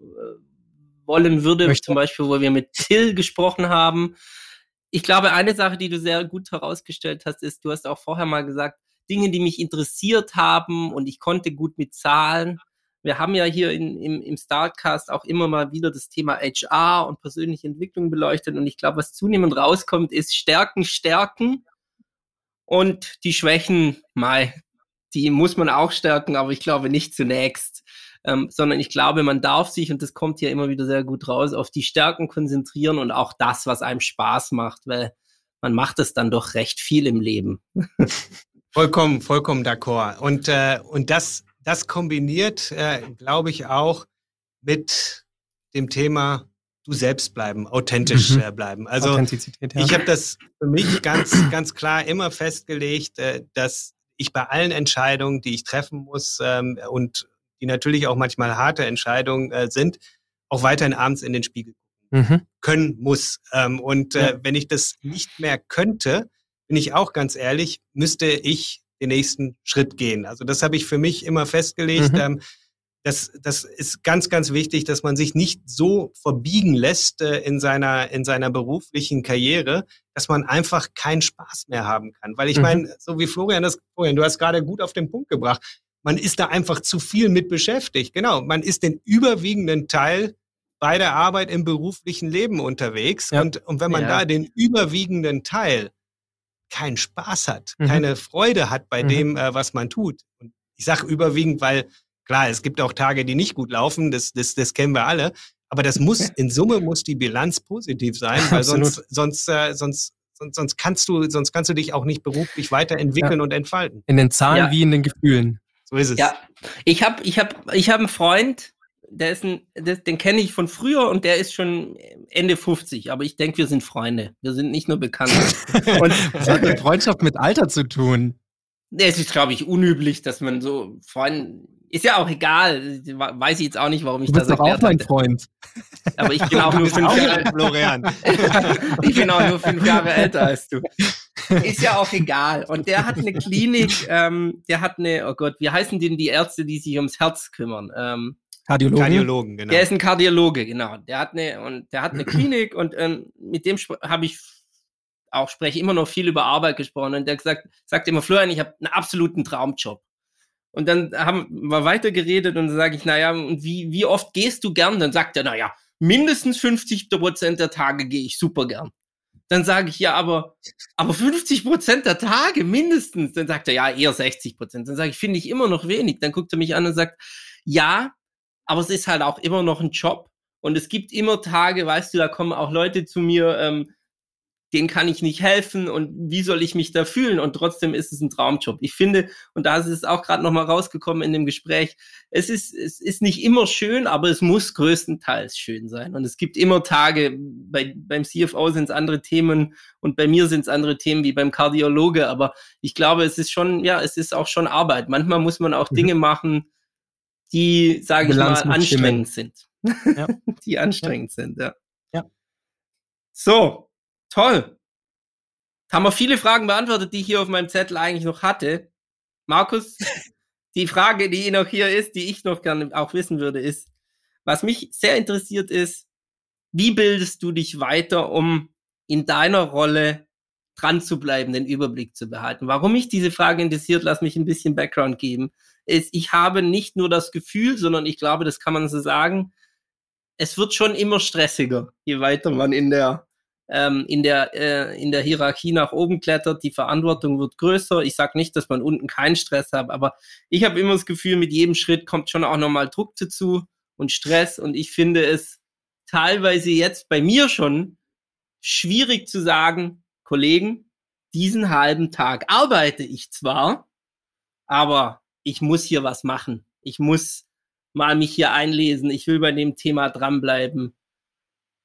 wollen würde. Möchte. Zum Beispiel, wo wir mit Till gesprochen haben. Ich glaube, eine Sache, die du sehr gut herausgestellt hast, ist, du hast auch vorher mal gesagt, Dinge, die mich interessiert haben und ich konnte gut mit Zahlen. Wir haben ja hier in, im, im Startcast auch immer mal wieder das Thema HR und persönliche Entwicklung beleuchtet. Und ich glaube, was zunehmend rauskommt, ist Stärken, Stärken und die Schwächen, mal, die muss man auch stärken, aber ich glaube nicht zunächst. Ähm, sondern ich glaube, man darf sich, und das kommt hier immer wieder sehr gut raus, auf die Stärken konzentrieren und auch das, was einem Spaß macht, weil man macht es dann doch recht viel im Leben. Vollkommen, vollkommen d'accord. Und, äh, und das, das kombiniert, äh, glaube ich, auch mit dem Thema du selbst bleiben, authentisch Mhm. äh, bleiben. Also ja. Ich habe das für mich ganz, ganz klar immer festgelegt, äh, dass ich bei allen Entscheidungen, die ich treffen muss ähm, und die natürlich auch manchmal harte Entscheidungen äh, sind, auch weiterhin abends in den Spiegel mhm. können muss. Ähm, und äh, wenn ich das nicht mehr könnte, bin ich auch ganz ehrlich, müsste ich den nächsten Schritt gehen. Also das habe ich für mich immer festgelegt. Mhm. Ähm, das, das ist ganz, ganz wichtig, dass man sich nicht so verbiegen lässt äh, in, seiner, in seiner beruflichen Karriere, dass man einfach keinen Spaß mehr haben kann. Weil ich Mhm. meine, so wie Florian das, Florian, du hast gerade gut auf den Punkt gebracht, man ist da einfach zu viel mit beschäftigt. Genau, man ist den überwiegenden Teil bei der Arbeit im beruflichen Leben unterwegs. Ja. Und, und wenn man Ja. da den überwiegenden Teil keinen Spaß hat, Mhm. keine Freude hat bei Mhm. dem, äh, was man tut. Und ich sage überwiegend, weil klar, es gibt auch Tage, die nicht gut laufen, das, das, das kennen wir alle. Aber das muss, in Summe muss die Bilanz positiv sein, weil sonst, sonst, äh, sonst, sonst, sonst kannst du, sonst kannst du dich auch nicht beruflich weiterentwickeln ja. und entfalten. In den Zahlen ja. wie in den Gefühlen. So ist es. Ja, ich habe ich hab, ich hab einen Freund, der ist ein, der, den kenne ich von früher und der ist schon Ende 50, aber ich denke, wir sind Freunde. Wir sind nicht nur bekannt. und was hat eine Freundschaft mit Alter zu tun? Es ist, glaube ich, unüblich, dass man so Freunde. Ist ja auch egal. Weiß ich jetzt auch nicht, warum ich du bist das doch auch mein Freund. Aber ich bin auch nur fünf Jahre Florian. ich bin auch nur fünf Jahre älter als du. Ist ja auch egal. Und der hat eine Klinik, ähm, der hat eine, oh Gott, wie heißen denn die Ärzte, die sich ums Herz kümmern? Ähm, Kardiologen. Kardiologen, genau. Der ist ein Kardiologe, genau. Der hat eine, und der hat eine Klinik und ähm, mit dem habe ich auch spreche immer noch viel über Arbeit gesprochen und der gesagt, sagt immer, Florian, ich habe einen absoluten Traumjob. Und dann haben wir weiter geredet und dann sage ich, naja, und wie, wie oft gehst du gern? Dann sagt er, naja, mindestens 50 Prozent der Tage gehe ich super gern. Dann sage ich, ja, aber, aber 50 Prozent der Tage mindestens. Dann sagt er, ja, eher 60 Prozent. Dann sage ich, finde ich immer noch wenig. Dann guckt er mich an und sagt, ja, aber es ist halt auch immer noch ein Job. Und es gibt immer Tage, weißt du, da kommen auch Leute zu mir, ähm, denen kann ich nicht helfen und wie soll ich mich da fühlen? Und trotzdem ist es ein Traumjob. Ich finde, und da ist es auch gerade nochmal rausgekommen in dem Gespräch, es ist, es ist nicht immer schön, aber es muss größtenteils schön sein. Und es gibt immer Tage, bei, beim CFO sind es andere Themen und bei mir sind es andere Themen wie beim Kardiologe, aber ich glaube, es ist schon, ja, es ist auch schon Arbeit. Manchmal muss man auch mhm. Dinge machen, die, sage ich mal, anstrengend sind. Ja. die anstrengend ja. sind, ja. Ja. So, Toll. Haben wir viele Fragen beantwortet, die ich hier auf meinem Zettel eigentlich noch hatte. Markus, die Frage, die noch hier ist, die ich noch gerne auch wissen würde, ist, was mich sehr interessiert ist, wie bildest du dich weiter, um in deiner Rolle dran zu bleiben, den Überblick zu behalten? Warum mich diese Frage interessiert, lass mich ein bisschen Background geben, ist, ich habe nicht nur das Gefühl, sondern ich glaube, das kann man so sagen, es wird schon immer stressiger, je weiter man in der ähm, in, der, äh, in der Hierarchie nach oben klettert, die Verantwortung wird größer. Ich sage nicht, dass man unten keinen Stress hat, aber ich habe immer das Gefühl, mit jedem Schritt kommt schon auch nochmal Druck dazu und Stress. Und ich finde es teilweise jetzt bei mir schon schwierig zu sagen, Kollegen, diesen halben Tag arbeite ich zwar, aber ich muss hier was machen. Ich muss mal mich hier einlesen. Ich will bei dem Thema dranbleiben.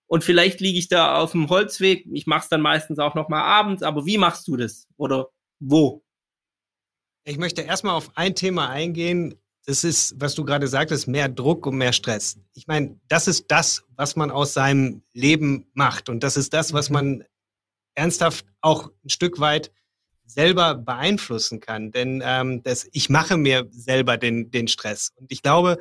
Und vielleicht liege ich da auf dem Holzweg. Ich mache es dann meistens auch noch mal abends. Aber wie machst du das? Oder wo? Ich möchte erstmal auf ein Thema eingehen. Das ist, was du gerade sagtest, mehr Druck und mehr Stress. Ich meine, das ist das, was man aus seinem Leben macht. Und das ist das, was mhm. man ernsthaft auch ein Stück weit selber beeinflussen kann. Denn ähm, das, ich mache mir selber den, den Stress. Und ich glaube,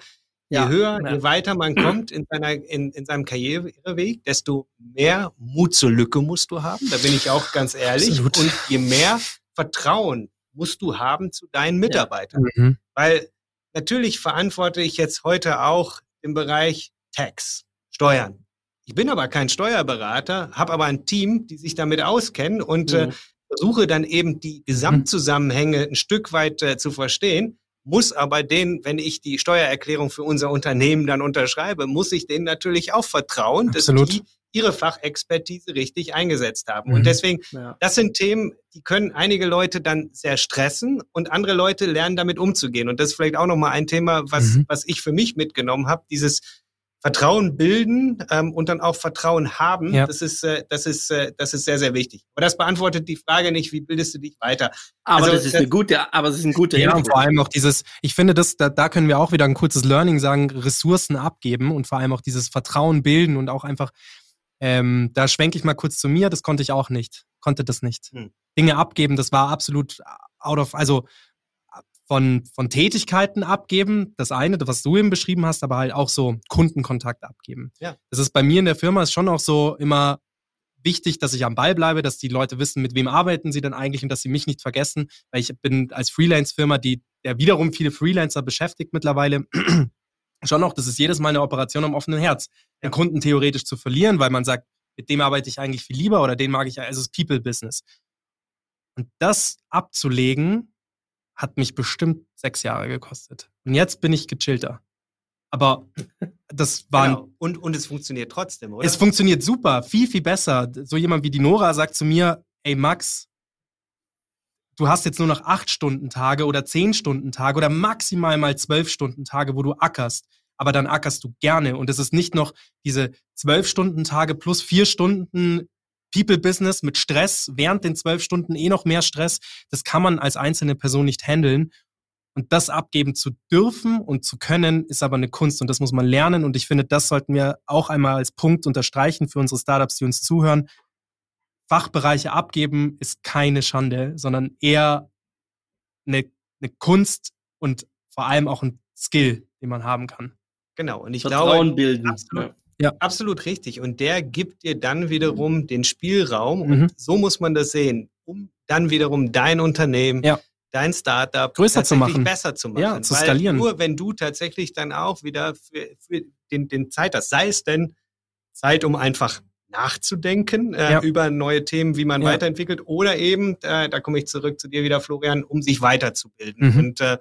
Je ja, höher, ja. je weiter man kommt in, seiner, in, in seinem Karriereweg, desto mehr Mut zur Lücke musst du haben. Da bin ich auch ganz ehrlich. Absolut. Und je mehr Vertrauen musst du haben zu deinen Mitarbeitern. Ja. Mhm. Weil natürlich verantworte ich jetzt heute auch im Bereich Tax, Steuern. Ich bin aber kein Steuerberater, habe aber ein Team, die sich damit auskennen und äh, mhm. äh, versuche dann eben die Gesamtzusammenhänge ein Stück weit äh, zu verstehen muss aber den, wenn ich die Steuererklärung für unser Unternehmen dann unterschreibe, muss ich denen natürlich auch vertrauen, Absolut. dass die ihre Fachexpertise richtig eingesetzt haben. Mhm. Und deswegen, ja. das sind Themen, die können einige Leute dann sehr stressen und andere Leute lernen damit umzugehen. Und das ist vielleicht auch nochmal ein Thema, was, mhm. was ich für mich mitgenommen habe, dieses Vertrauen bilden ähm, und dann auch Vertrauen haben, ja. das ist äh, das ist äh, das ist sehr sehr wichtig. Aber das beantwortet die Frage nicht, wie bildest du dich weiter? Aber also, das ist eine gute, aber es ist ein guter. Ja, und vor allem auch dieses, ich finde, das da, da können wir auch wieder ein kurzes Learning sagen, Ressourcen abgeben und vor allem auch dieses Vertrauen bilden und auch einfach ähm, da schwenke ich mal kurz zu mir, das konnte ich auch nicht, konnte das nicht. Hm. Dinge abgeben, das war absolut out of, also von, von Tätigkeiten abgeben, das eine, was du eben beschrieben hast, aber halt auch so Kundenkontakt abgeben. Ja. Das ist bei mir in der Firma ist schon auch so immer wichtig, dass ich am Ball bleibe, dass die Leute wissen, mit wem arbeiten sie denn eigentlich und dass sie mich nicht vergessen, weil ich bin als Freelance-Firma, die der wiederum viele Freelancer beschäftigt mittlerweile, schon auch, das ist jedes Mal eine Operation am offenen Herz, den Kunden theoretisch zu verlieren, weil man sagt, mit dem arbeite ich eigentlich viel lieber oder den mag ich, also es ist People-Business. Und das abzulegen, hat mich bestimmt sechs Jahre gekostet. Und jetzt bin ich gechillter. Aber das war. Genau. Und, und es funktioniert trotzdem, oder? Es funktioniert super, viel, viel besser. So jemand wie die Nora sagt zu mir, ey Max, du hast jetzt nur noch acht Stunden Tage oder zehn Stunden Tage oder maximal mal zwölf Stunden Tage, wo du ackerst. Aber dann ackerst du gerne. Und es ist nicht noch diese zwölf Stunden Tage plus vier Stunden People-Business mit Stress, während den zwölf Stunden eh noch mehr Stress. Das kann man als einzelne Person nicht handeln. Und das abgeben zu dürfen und zu können, ist aber eine Kunst und das muss man lernen. Und ich finde, das sollten wir auch einmal als Punkt unterstreichen für unsere Startups, die uns zuhören. Fachbereiche abgeben ist keine Schande, sondern eher eine, eine Kunst und vor allem auch ein Skill, den man haben kann. Genau. Und ich Vertrauen glaube, bilden. Absolut, ja. Absolut richtig. Und der gibt dir dann wiederum den Spielraum. Und mhm. so muss man das sehen, um dann wiederum dein Unternehmen, ja dein Startup größer zu machen, besser zu machen. Ja, zu skalieren. Nur wenn du tatsächlich dann auch wieder für, für den, den Zeit hast, sei es denn Zeit, um einfach nachzudenken äh, ja. über neue Themen, wie man ja. weiterentwickelt, oder eben, äh, da komme ich zurück zu dir wieder, Florian, um sich weiterzubilden. Mhm. Und äh,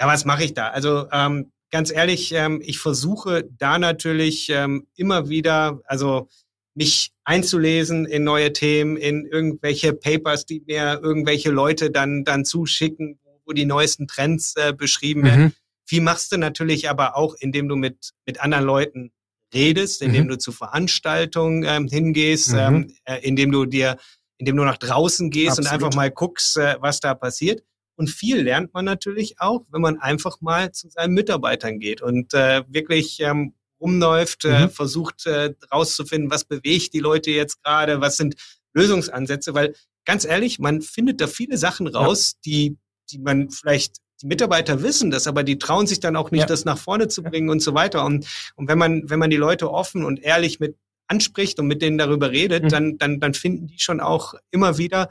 ja, was mache ich da? Also ähm, ganz ehrlich, ähm, ich versuche da natürlich ähm, immer wieder, also mich einzulesen in neue Themen, in irgendwelche Papers, die mir irgendwelche Leute dann, dann zuschicken, wo die neuesten Trends äh, beschrieben werden. Mhm. Viel machst du natürlich aber auch, indem du mit, mit anderen Leuten redest, indem mhm. du zu Veranstaltungen ähm, hingehst, mhm. ähm, äh, indem du dir, indem du nach draußen gehst Absolut. und einfach mal guckst, äh, was da passiert. Und viel lernt man natürlich auch, wenn man einfach mal zu seinen Mitarbeitern geht und äh, wirklich ähm, rumläuft, äh, mhm. äh, versucht äh, rauszufinden, was bewegt die Leute jetzt gerade, was sind Lösungsansätze, weil ganz ehrlich, man findet da viele Sachen raus, ja. die, die man vielleicht die Mitarbeiter wissen das, aber die trauen sich dann auch nicht, ja. das nach vorne zu bringen und so weiter. Und, und wenn man, wenn man die Leute offen und ehrlich mit anspricht und mit denen darüber redet, mhm. dann, dann, dann finden die schon auch immer wieder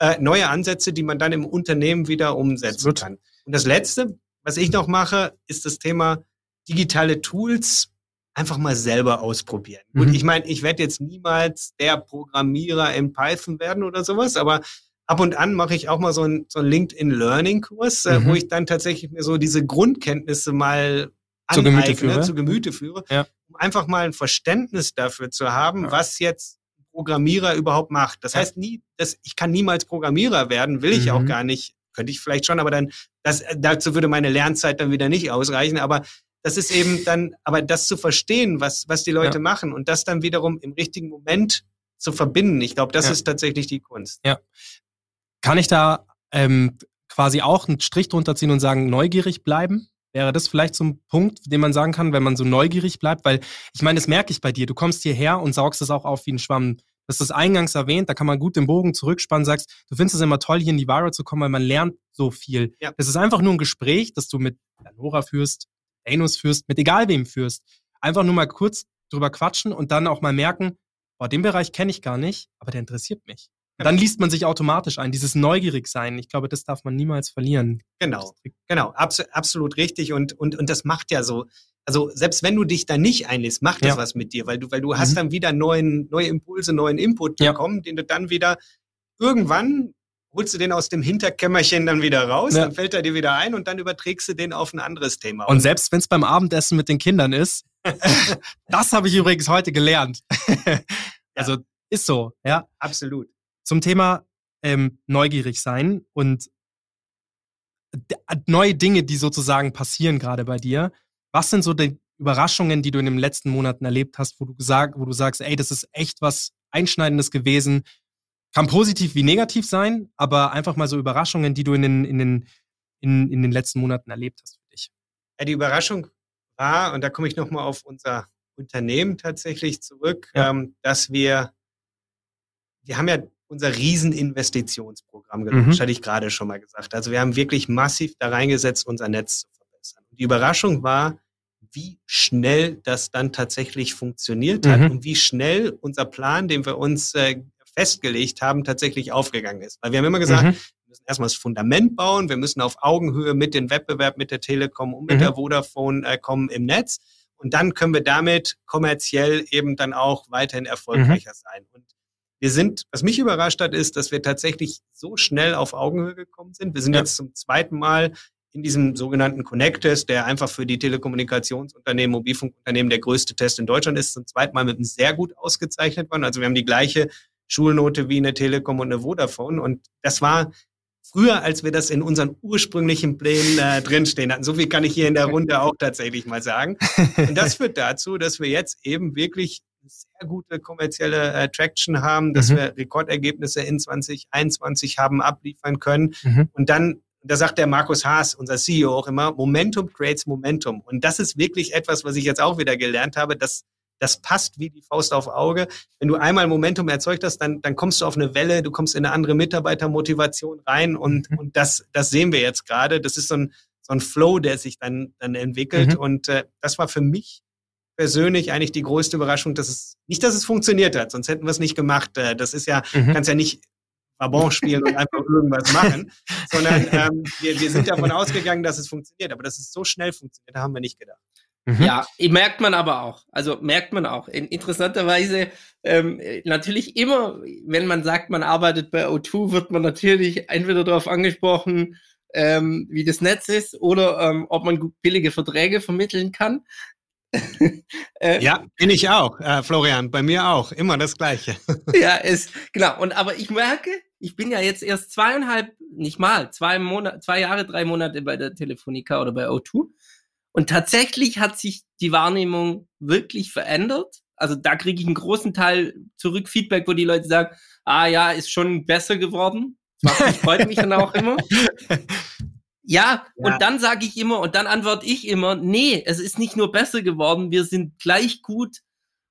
äh, neue Ansätze, die man dann im Unternehmen wieder umsetzen kann. Und das Letzte, was ich noch mache, ist das Thema digitale Tools einfach mal selber ausprobieren. Mhm. Und ich meine, ich werde jetzt niemals der Programmierer in Python werden oder sowas, aber ab und an mache ich auch mal so einen, so einen LinkedIn Learning Kurs, äh, mhm. wo ich dann tatsächlich mir so diese Grundkenntnisse mal zu Gemüte führe, zu Gemüte führe ja. um einfach mal ein Verständnis dafür zu haben, ja. was jetzt Programmierer überhaupt macht. Das heißt nie, dass ich kann niemals Programmierer werden, will ich mhm. auch gar nicht. Könnte ich vielleicht schon, aber dann, das, dazu würde meine Lernzeit dann wieder nicht ausreichen. Aber das ist eben dann, aber das zu verstehen, was, was die Leute ja. machen und das dann wiederum im richtigen Moment zu verbinden, ich glaube, das ja. ist tatsächlich die Kunst. Ja. Kann ich da ähm, quasi auch einen Strich drunter ziehen und sagen, neugierig bleiben? Wäre das vielleicht so ein Punkt, den man sagen kann, wenn man so neugierig bleibt? Weil ich meine, das merke ich bei dir. Du kommst hierher und saugst es auch auf wie ein Schwamm. Das ist eingangs erwähnt, da kann man gut den Bogen zurückspannen, sagst, du findest es immer toll, hier in die Vira zu kommen, weil man lernt so viel. Ja. Das ist einfach nur ein Gespräch, das du mit Nora führst, Anus führst, mit egal wem führst. Einfach nur mal kurz drüber quatschen und dann auch mal merken, boah, den Bereich kenne ich gar nicht, aber der interessiert mich. Dann liest man sich automatisch ein, dieses Neugierigsein. Ich glaube, das darf man niemals verlieren. Genau, genau, abs absolut richtig. Und, und, und das macht ja so, also selbst wenn du dich da nicht einlässt, macht das ja. was mit dir, weil du, weil du mhm. hast dann wieder neuen, neue Impulse, neuen Input ja. bekommen, den du dann wieder irgendwann holst du den aus dem Hinterkämmerchen dann wieder raus, ja. dann fällt er dir wieder ein und dann überträgst du den auf ein anderes Thema. Und selbst wenn es beim Abendessen mit den Kindern ist, das habe ich übrigens heute gelernt. also ja. ist so, ja. Absolut. Zum Thema ähm, neugierig sein und neue Dinge, die sozusagen passieren gerade bei dir. Was sind so die Überraschungen, die du in den letzten Monaten erlebt hast, wo du gesagt, wo du sagst, ey, das ist echt was Einschneidendes gewesen, kann positiv wie negativ sein, aber einfach mal so Überraschungen, die du in den, in den, in, in den letzten Monaten erlebt hast für dich. Ja, die Überraschung war, und da komme ich nochmal auf unser Unternehmen tatsächlich zurück, ja. ähm, dass wir, wir haben ja unser Rieseninvestitionsprogramm gelauncht, mhm. hatte ich gerade schon mal gesagt. Also wir haben wirklich massiv da reingesetzt, unser Netz zu verbessern. Und die Überraschung war, wie schnell das dann tatsächlich funktioniert hat mhm. und wie schnell unser Plan, den wir uns äh, festgelegt haben, tatsächlich aufgegangen ist. Weil wir haben immer gesagt, mhm. wir müssen erstmal das Fundament bauen, wir müssen auf Augenhöhe mit dem Wettbewerb, mit der Telekom und mit mhm. der Vodafone äh, kommen im Netz. Und dann können wir damit kommerziell eben dann auch weiterhin erfolgreicher mhm. sein. Und wir sind, was mich überrascht hat, ist, dass wir tatsächlich so schnell auf Augenhöhe gekommen sind. Wir sind ja. jetzt zum zweiten Mal in diesem sogenannten Connect-Test, der einfach für die Telekommunikationsunternehmen, Mobilfunkunternehmen der größte Test in Deutschland ist, zum zweiten Mal mit einem sehr gut ausgezeichnet worden. Also wir haben die gleiche Schulnote wie eine Telekom und eine Vodafone. Und das war früher, als wir das in unseren ursprünglichen Plänen äh, drinstehen hatten. So viel kann ich hier in der Runde auch tatsächlich mal sagen. Und das führt dazu, dass wir jetzt eben wirklich sehr gute kommerzielle äh, Traction haben, dass mhm. wir Rekordergebnisse in 2021 haben abliefern können. Mhm. Und dann, da sagt der Markus Haas, unser CEO auch immer, Momentum creates Momentum. Und das ist wirklich etwas, was ich jetzt auch wieder gelernt habe, dass das passt wie die Faust auf Auge. Wenn du einmal Momentum erzeugt hast, dann, dann kommst du auf eine Welle, du kommst in eine andere Mitarbeitermotivation rein und, mhm. und das, das sehen wir jetzt gerade. Das ist so ein, so ein Flow, der sich dann, dann entwickelt. Mhm. Und äh, das war für mich persönlich eigentlich die größte Überraschung, dass es nicht, dass es funktioniert hat, sonst hätten wir es nicht gemacht. Äh, das ist ja, mhm. kannst ja nicht Vabon spielen und einfach irgendwas machen, sondern ähm, wir, wir sind davon ausgegangen, dass es funktioniert. Aber dass es so schnell funktioniert, haben wir nicht gedacht. Mhm. Ja, merkt man aber auch. Also merkt man auch. In, interessanterweise, ähm, natürlich immer, wenn man sagt, man arbeitet bei O2, wird man natürlich entweder darauf angesprochen, ähm, wie das Netz ist oder ähm, ob man billige Verträge vermitteln kann. Äh, ja, bin ich auch, äh, Florian, bei mir auch, immer das Gleiche. ja, ist, genau. Und aber ich merke, ich bin ja jetzt erst zweieinhalb, nicht mal, zwei Monate, zwei Jahre, drei Monate bei der Telefonica oder bei O2. Und tatsächlich hat sich die Wahrnehmung wirklich verändert. Also da kriege ich einen großen Teil zurück Feedback, wo die Leute sagen, ah ja, ist schon besser geworden. Das freut mich dann auch immer. Ja, ja. und dann sage ich immer, und dann antworte ich immer, nee, es ist nicht nur besser geworden, wir sind gleich gut.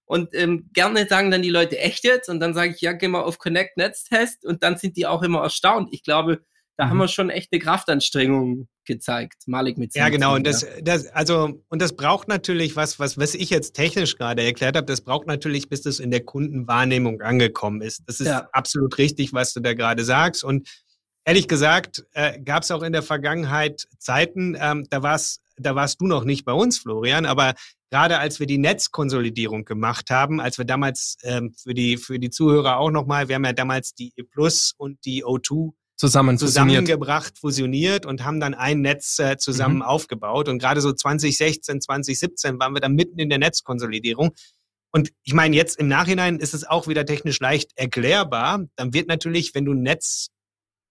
Und ähm, gerne sagen dann die Leute echt jetzt. Und dann sage ich, ja, geh mal auf Connect Netztest. Und dann sind die auch immer erstaunt. Ich glaube, da mhm. haben wir schon echte Kraftanstrengungen gezeigt. Malik mit Ja, genau. Und das, das, also, und das braucht natürlich was, was, was ich jetzt technisch gerade erklärt habe, das braucht natürlich, bis das in der Kundenwahrnehmung angekommen ist. Das ist ja. absolut richtig, was du da gerade sagst. Und ehrlich gesagt, äh, gab es auch in der Vergangenheit Zeiten, ähm, da warst da warst du noch nicht bei uns, Florian, aber gerade als wir die Netzkonsolidierung gemacht haben, als wir damals ähm, für die für die Zuhörer auch nochmal, wir haben ja damals die E Plus und die O2 zusammen zusammengebracht, fusioniert und haben dann ein Netz äh, zusammen mhm. aufgebaut. Und gerade so 2016, 2017 waren wir dann mitten in der Netzkonsolidierung. Und ich meine, jetzt im Nachhinein ist es auch wieder technisch leicht erklärbar. Dann wird natürlich, wenn du ein Netz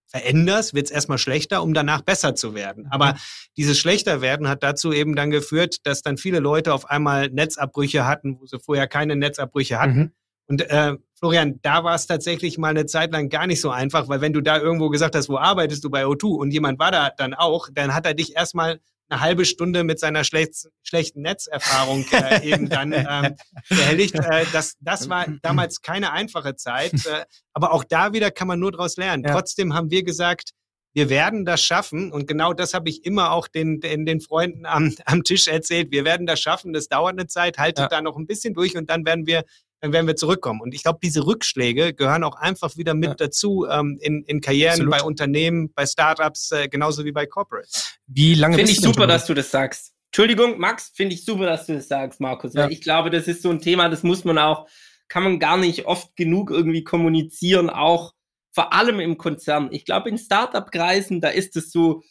veränderst, wird es erstmal schlechter, um danach besser zu werden. Mhm. Aber dieses Schlechterwerden hat dazu eben dann geführt, dass dann viele Leute auf einmal Netzabbrüche hatten, wo sie vorher keine Netzabbrüche hatten. Mhm. Und äh, Florian, da war es tatsächlich mal eine Zeit lang gar nicht so einfach, weil wenn du da irgendwo gesagt hast, wo arbeitest du bei O2 und jemand war da dann auch, dann hat er dich erstmal eine halbe Stunde mit seiner schlecht, schlechten Netzerfahrung äh, eben dann ähm, behelligt. Äh, das, das war damals keine einfache Zeit, äh, aber auch da wieder kann man nur daraus lernen. Ja. Trotzdem haben wir gesagt, wir werden das schaffen und genau das habe ich immer auch den, den, den Freunden am, am Tisch erzählt. Wir werden das schaffen, das dauert eine Zeit, haltet ja. da noch ein bisschen durch und dann werden wir dann werden wir zurückkommen. Und ich glaube, diese Rückschläge gehören auch einfach wieder mit ja. dazu ähm, in, in Karrieren, Absolut. bei Unternehmen, bei Startups, äh, genauso wie bei Corporates. Wie lange Finde ich super, dass du das sagst. Entschuldigung, Max, finde ich super, dass du das sagst, Markus. Ja. ich glaube, das ist so ein Thema, das muss man auch, kann man gar nicht oft genug irgendwie kommunizieren, auch vor allem im Konzern. Ich glaube, in Startup-Kreisen, da ist es so,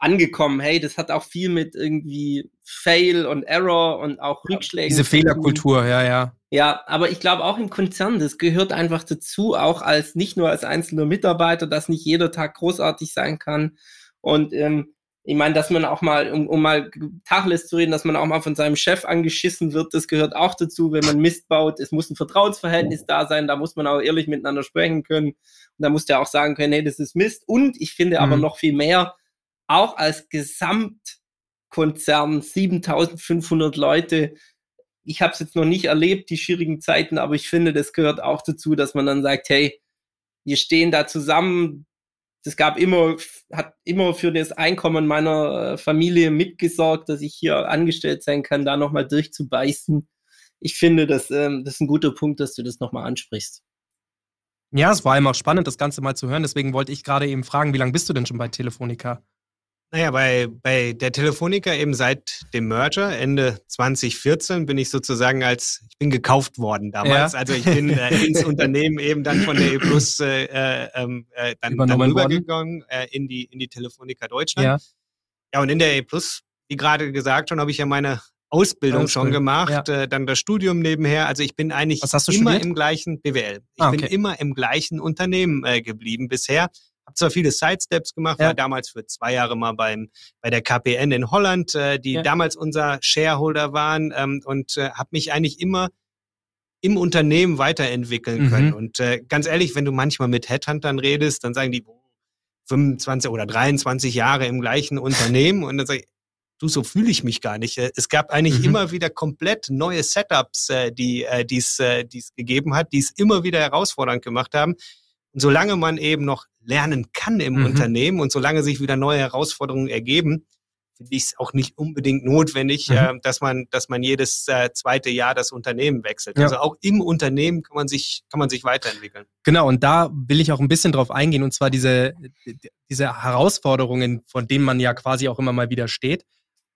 angekommen. Hey, das hat auch viel mit irgendwie Fail und Error und auch Rückschlägen. Diese Fehlerkultur, ja, ja. Ja, aber ich glaube auch im Konzern, das gehört einfach dazu, auch als nicht nur als einzelner Mitarbeiter, dass nicht jeder Tag großartig sein kann. Und ähm, ich meine, dass man auch mal, um, um mal Tacheles zu reden, dass man auch mal von seinem Chef angeschissen wird, das gehört auch dazu, wenn man Mist baut. Es muss ein Vertrauensverhältnis da sein, da muss man auch ehrlich miteinander sprechen können. Und da muss der auch sagen können, hey, das ist Mist. Und ich finde mhm. aber noch viel mehr, auch als Gesamtkonzern 7500 Leute. Ich habe es jetzt noch nicht erlebt, die schwierigen Zeiten, aber ich finde, das gehört auch dazu, dass man dann sagt, hey, wir stehen da zusammen. Das gab immer, hat immer für das Einkommen meiner äh, Familie mitgesorgt, dass ich hier angestellt sein kann, da nochmal durchzubeißen. Ich finde, das, ähm, das ist ein guter Punkt, dass du das nochmal ansprichst. Ja, es war immer spannend, das Ganze mal zu hören. Deswegen wollte ich gerade eben fragen, wie lange bist du denn schon bei Telefonica? Naja, bei, bei der Telefonica eben seit dem Merger Ende 2014 bin ich sozusagen als, ich bin gekauft worden damals. Ja. Also ich bin äh, ins Unternehmen eben dann von der E Plus äh, äh, ähm, äh, dann, dann rübergegangen äh, in, die, in die Telefonica Deutschland. Ja. ja, und in der E Plus, wie gerade gesagt schon, habe ich ja meine Ausbildung Alles schon gemacht, äh, dann das Studium nebenher. Also ich bin eigentlich immer studiert? im gleichen BWL. Ich Ah, bin okay. immer im gleichen Unternehmen äh, geblieben bisher. Habe zwar viele Sidesteps gemacht, Ja. war damals für zwei Jahre mal beim bei der KPN in Holland, äh, die Ja. damals unser Shareholder waren ähm, und äh, habe mich eigentlich immer im Unternehmen weiterentwickeln Mhm. können. Und äh, ganz ehrlich, wenn du manchmal mit Headhuntern redest, dann sagen die, 25 oder 23 Jahre im gleichen Unternehmen und dann sage ich, du, so fühle ich mich gar nicht. Äh, Es gab eigentlich Mhm. immer wieder komplett neue Setups, äh, die äh, die es gegeben hat, die es immer wieder herausfordernd gemacht haben. Und solange man eben noch lernen kann im Mhm. Unternehmen und solange sich wieder neue Herausforderungen ergeben, finde ich es auch nicht unbedingt notwendig, Mhm. äh, dass man dass man jedes äh, zweite Jahr das Unternehmen wechselt. Ja. Also auch im Unternehmen kann man sich kann man sich weiterentwickeln. Genau, und da will ich auch ein bisschen drauf eingehen, und zwar diese, diese Herausforderungen, von denen man ja quasi auch immer mal wieder steht.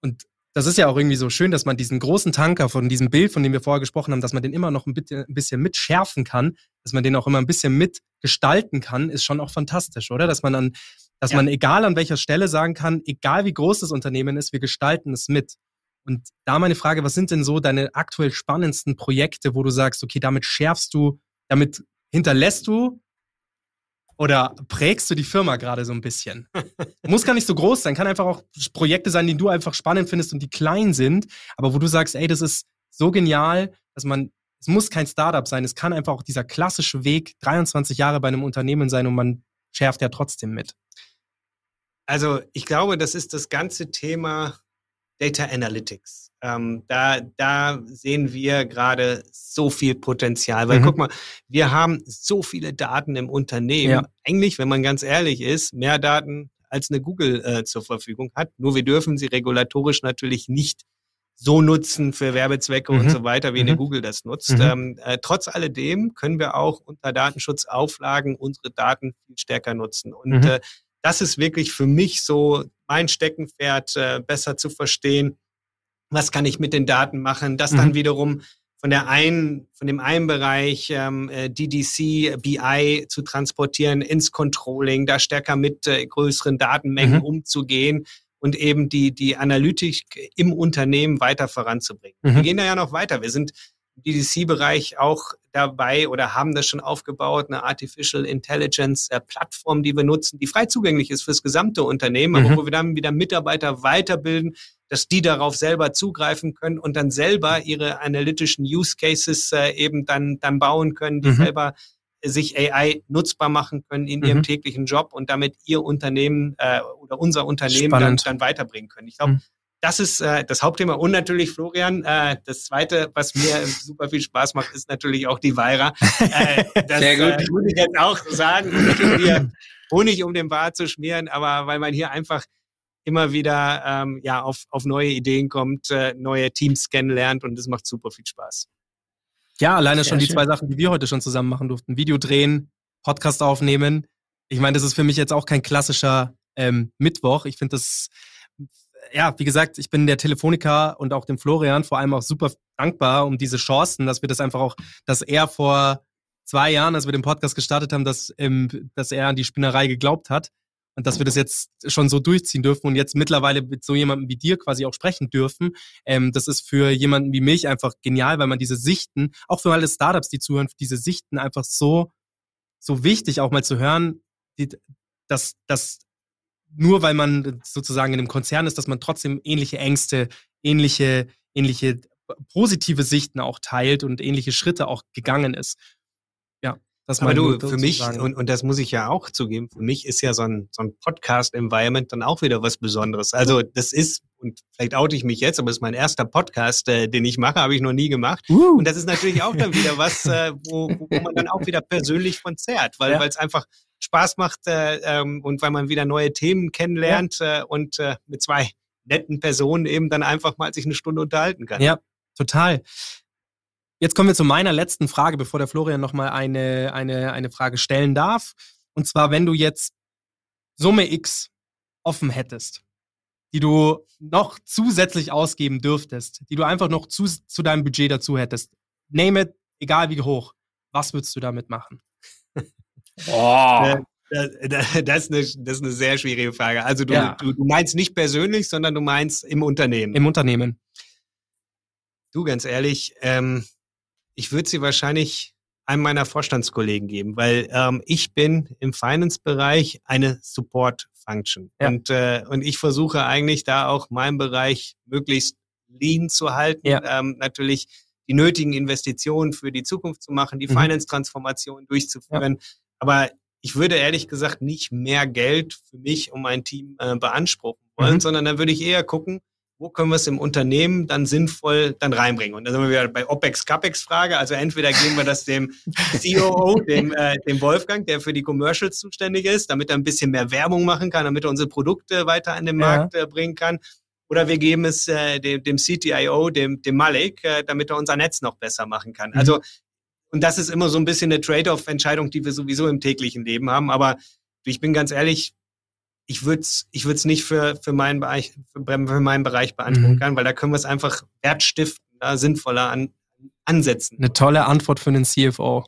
Und das ist ja auch irgendwie so schön, dass man diesen großen Tanker von diesem Bild, von dem wir vorher gesprochen haben, dass man den immer noch ein bisschen, ein bisschen mitschärfen kann, dass man den auch immer ein bisschen mitgestalten kann, ist schon auch fantastisch, oder? Dass man an, dass Ja. man egal an welcher Stelle sagen kann, egal wie groß das Unternehmen ist, wir gestalten es mit. Und da meine Frage, was sind denn so deine aktuell spannendsten Projekte, wo du sagst, okay, damit schärfst du, damit hinterlässt du oder prägst du die Firma gerade so ein bisschen? Muss gar nicht so groß sein, kann einfach auch Projekte sein, die du einfach spannend findest und die klein sind, aber wo du sagst, ey, das ist so genial, dass man, es muss kein Startup sein, es kann einfach auch dieser klassische Weg, 23 Jahre bei einem Unternehmen sein und man schärft ja trotzdem mit. Also ich glaube, das ist das ganze Thema Data Analytics. Ähm, da, da sehen wir gerade so viel Potenzial. Weil Mhm. guck mal, wir haben so viele Daten im Unternehmen. Ja. Eigentlich, wenn man ganz ehrlich ist, mehr Daten als eine Google äh, zur Verfügung hat. Nur wir dürfen sie regulatorisch natürlich nicht so nutzen für Werbezwecke und Mhm. so weiter, wie eine Mhm. Google das nutzt. Mhm. Ähm, äh, trotz alledem können wir auch unter Datenschutzauflagen unsere Daten viel stärker nutzen. Und Mhm. äh, das ist wirklich für mich so mein Steckenpferd, äh, besser zu verstehen, was kann ich mit den Daten machen, das dann Mhm. wiederum von der einen, von dem einen Bereich ähm, äh, DDC, BI zu transportieren ins Controlling, da stärker mit äh, größeren Datenmengen Mhm. umzugehen und eben die, die Analytik im Unternehmen weiter voranzubringen. Mhm. Wir gehen da ja noch weiter. Wir sind DDC-Bereich auch dabei oder haben das schon aufgebaut, eine Artificial Intelligence äh, Plattform, die wir nutzen, die frei zugänglich ist fürs gesamte Unternehmen, Mhm. aber wo wir dann wieder Mitarbeiter weiterbilden, dass die darauf selber zugreifen können und dann selber ihre analytischen Use Cases äh, eben dann, dann bauen können, die Mhm. selber sich AI nutzbar machen können in ihrem Mhm. täglichen Job und damit ihr Unternehmen äh, oder unser Unternehmen dann, dann weiterbringen können. Ich glaube, Mhm. Das ist äh, das Hauptthema. Und natürlich, Florian, äh, das Zweite, was mir super viel Spaß macht, ist natürlich auch die Weira. Äh, das Sehr gut. Äh, muss ich jetzt auch sagen, nicht um, hier Honig um den Bart zu schmieren, aber weil man hier einfach immer wieder ähm, ja, auf, auf neue Ideen kommt, äh, neue Teams kennenlernt und das macht super viel Spaß. Ja, alleine Sehr schon die schön. zwei Sachen, die wir heute schon zusammen machen durften. Video drehen, Podcast aufnehmen. Ich meine, das ist für mich jetzt auch kein klassischer ähm, Mittwoch. Ich finde das, ja, wie gesagt, ich bin der Telefoniker und auch dem Florian vor allem auch super dankbar um diese Chancen, dass wir das einfach auch, dass er vor zwei Jahren, als wir den Podcast gestartet haben, dass, ähm, dass er an die Spinnerei geglaubt hat und dass wir das jetzt schon so durchziehen dürfen und jetzt mittlerweile mit so jemandem wie dir quasi auch sprechen dürfen. Ähm, das ist für jemanden wie mich einfach genial, weil man diese Sichten, auch für alle Startups, die zuhören, diese Sichten einfach so, so wichtig auch mal zu hören, die, dass, dass nur weil man sozusagen in einem Konzern ist, dass man trotzdem ähnliche Ängste, ähnliche, ähnliche positive Sichten auch teilt und ähnliche Schritte auch gegangen ist. Ja, das mal du, für mich, und, und das muss ich ja auch zugeben, für mich ist ja so ein, so ein Podcast-Environment dann auch wieder was Besonderes. Also das ist, und vielleicht oute ich mich jetzt, aber es ist mein erster Podcast, äh, den ich mache, habe ich noch nie gemacht. Uh, Und das ist natürlich auch dann wieder was, äh, wo, wo man dann auch wieder persönlich von zehrt, weil Ja. weil es einfach Spaß macht äh, ähm, und weil man wieder neue Themen kennenlernt äh, und äh, mit zwei netten Personen eben dann einfach mal sich eine Stunde unterhalten kann. Ja, total. Jetzt kommen wir zu meiner letzten Frage, bevor der Florian nochmal eine, eine, eine Frage stellen darf. Und zwar, wenn du jetzt Summe X offen hättest, die du noch zusätzlich ausgeben dürftest, die du einfach noch zu, zu deinem Budget dazu hättest, name it, egal wie hoch, was würdest du damit machen? Oh. Das, das, ist eine, das ist eine sehr schwierige Frage. Also du, Ja. du, du meinst nicht persönlich, sondern du meinst im Unternehmen. Im Unternehmen. Du, ganz ehrlich, ähm, ich würde sie wahrscheinlich einem meiner Vorstandskollegen geben, weil ähm, ich bin im Finance-Bereich eine Support-Function. Ja. Und, äh, und ich versuche eigentlich da auch meinen Bereich möglichst lean zu halten. Ja. Ähm, natürlich die nötigen Investitionen für die Zukunft zu machen, die Mhm. Finance-Transformation durchzuführen. Aber ich würde ehrlich gesagt nicht mehr Geld für mich und mein Team äh, beanspruchen wollen, Mhm. sondern dann würde ich eher gucken, wo können wir es im Unternehmen dann sinnvoll dann reinbringen? Und da sind wir wieder bei OPEX-CAPEX-Frage. Also entweder geben wir das dem COO, dem, äh, dem Wolfgang, der für die Commercials zuständig ist, damit er ein bisschen mehr Werbung machen kann, damit er unsere Produkte weiter an den Ja. Markt äh, bringen kann. Oder wir geben es äh, dem, dem CTIO, dem, dem Malik, äh, damit er unser Netz noch besser machen kann. Mhm. Also, und das ist immer so ein bisschen eine Trade-off-Entscheidung, die wir sowieso im täglichen Leben haben. Aber ich bin ganz ehrlich, ich würde es ich würd's nicht für, für, meinen Bereich, für, für meinen Bereich beanspruchen Mhm. können, weil da können wir es einfach wertstiften, sinnvoller an, ansetzen. Eine tolle Antwort für den CFO.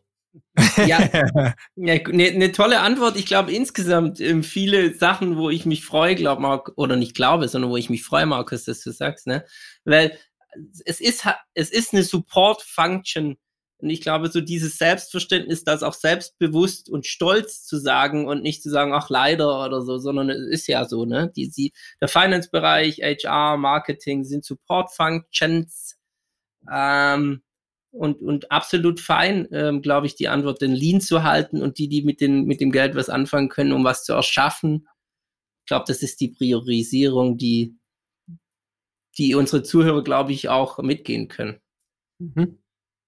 Ja, eine ne tolle Antwort. Ich glaube insgesamt ähm, viele Sachen, wo ich mich freue, glaube Mark, oder nicht glaube, sondern wo ich mich freue, Markus, dass du sagst, ne? Weil es ist, es ist eine Support-Function. Und ich glaube, so dieses Selbstverständnis, das auch selbstbewusst und stolz zu sagen und nicht zu sagen, ach leider oder so, sondern es ist ja so, ne? Die, die, der Finance-Bereich, HR, Marketing sind Support-Functions. Ähm, und, und absolut fein, ähm, glaube ich, die Antwort, den Lean zu halten und die, die mit, den, mit dem Geld was anfangen können, um was zu erschaffen. Ich glaube, das ist die Priorisierung, die, die unsere Zuhörer, glaube ich, auch mitgehen können. Mhm.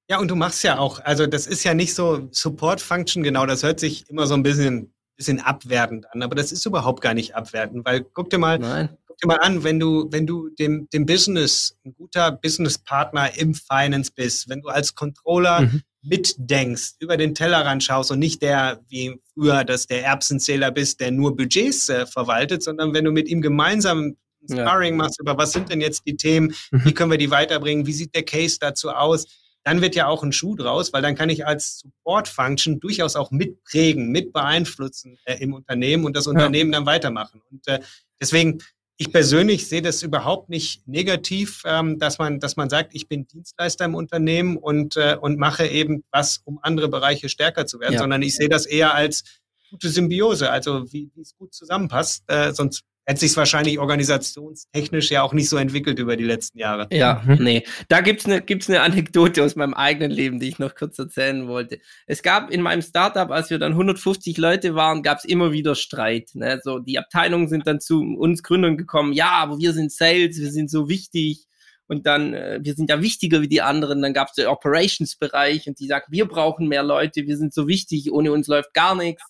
Ja, und du machst ja auch, also das ist ja nicht so Support-Function, genau, das hört sich immer so ein bisschen, bisschen abwertend an, aber das ist überhaupt gar nicht abwertend, weil guck dir mal, Nein. guck dir mal an, wenn du, wenn du dem, dem Business, ein guter Businesspartner im Finance bist, wenn du als Controller Mhm. mitdenkst, über den Tellerrand schaust und nicht der, wie früher, dass der Erbsenzähler bist, der nur Budgets äh, verwaltet, sondern wenn du mit ihm gemeinsam ein Ja. Sparring machst über was sind denn jetzt die Themen, Mhm. wie können wir die weiterbringen, wie sieht der Case dazu aus, dann wird ja auch ein Schuh draus, weil dann kann ich als Support-Function durchaus auch mitprägen, mit beeinflussen äh, im Unternehmen und das Unternehmen dann weitermachen. Und äh, deswegen, ich persönlich sehe das überhaupt nicht negativ, ähm, dass man, dass man sagt, ich bin Dienstleister im Unternehmen und, äh, und mache eben was, um andere Bereiche stärker zu werden, Ja. sondern ich sehe das eher als gute Symbiose, also wie, wie es gut zusammenpasst. Äh, sonst hätte sich wahrscheinlich organisationstechnisch ja auch nicht so entwickelt über die letzten Jahre. Ja, Mhm. nee. Da gibt's eine gibt's eine Anekdote aus meinem eigenen Leben, die ich noch kurz erzählen wollte. Es gab in meinem Startup, als wir dann 150 Leute waren, gab's immer wieder Streit. Ne? So, die Abteilungen sind dann zu uns Gründern gekommen, ja, aber wir sind Sales, wir sind so wichtig. Und dann, äh, wir sind ja wichtiger wie die anderen. Dann gab's den Operations-Bereich und die sagten, wir brauchen mehr Leute, wir sind so wichtig, ohne uns läuft gar nichts.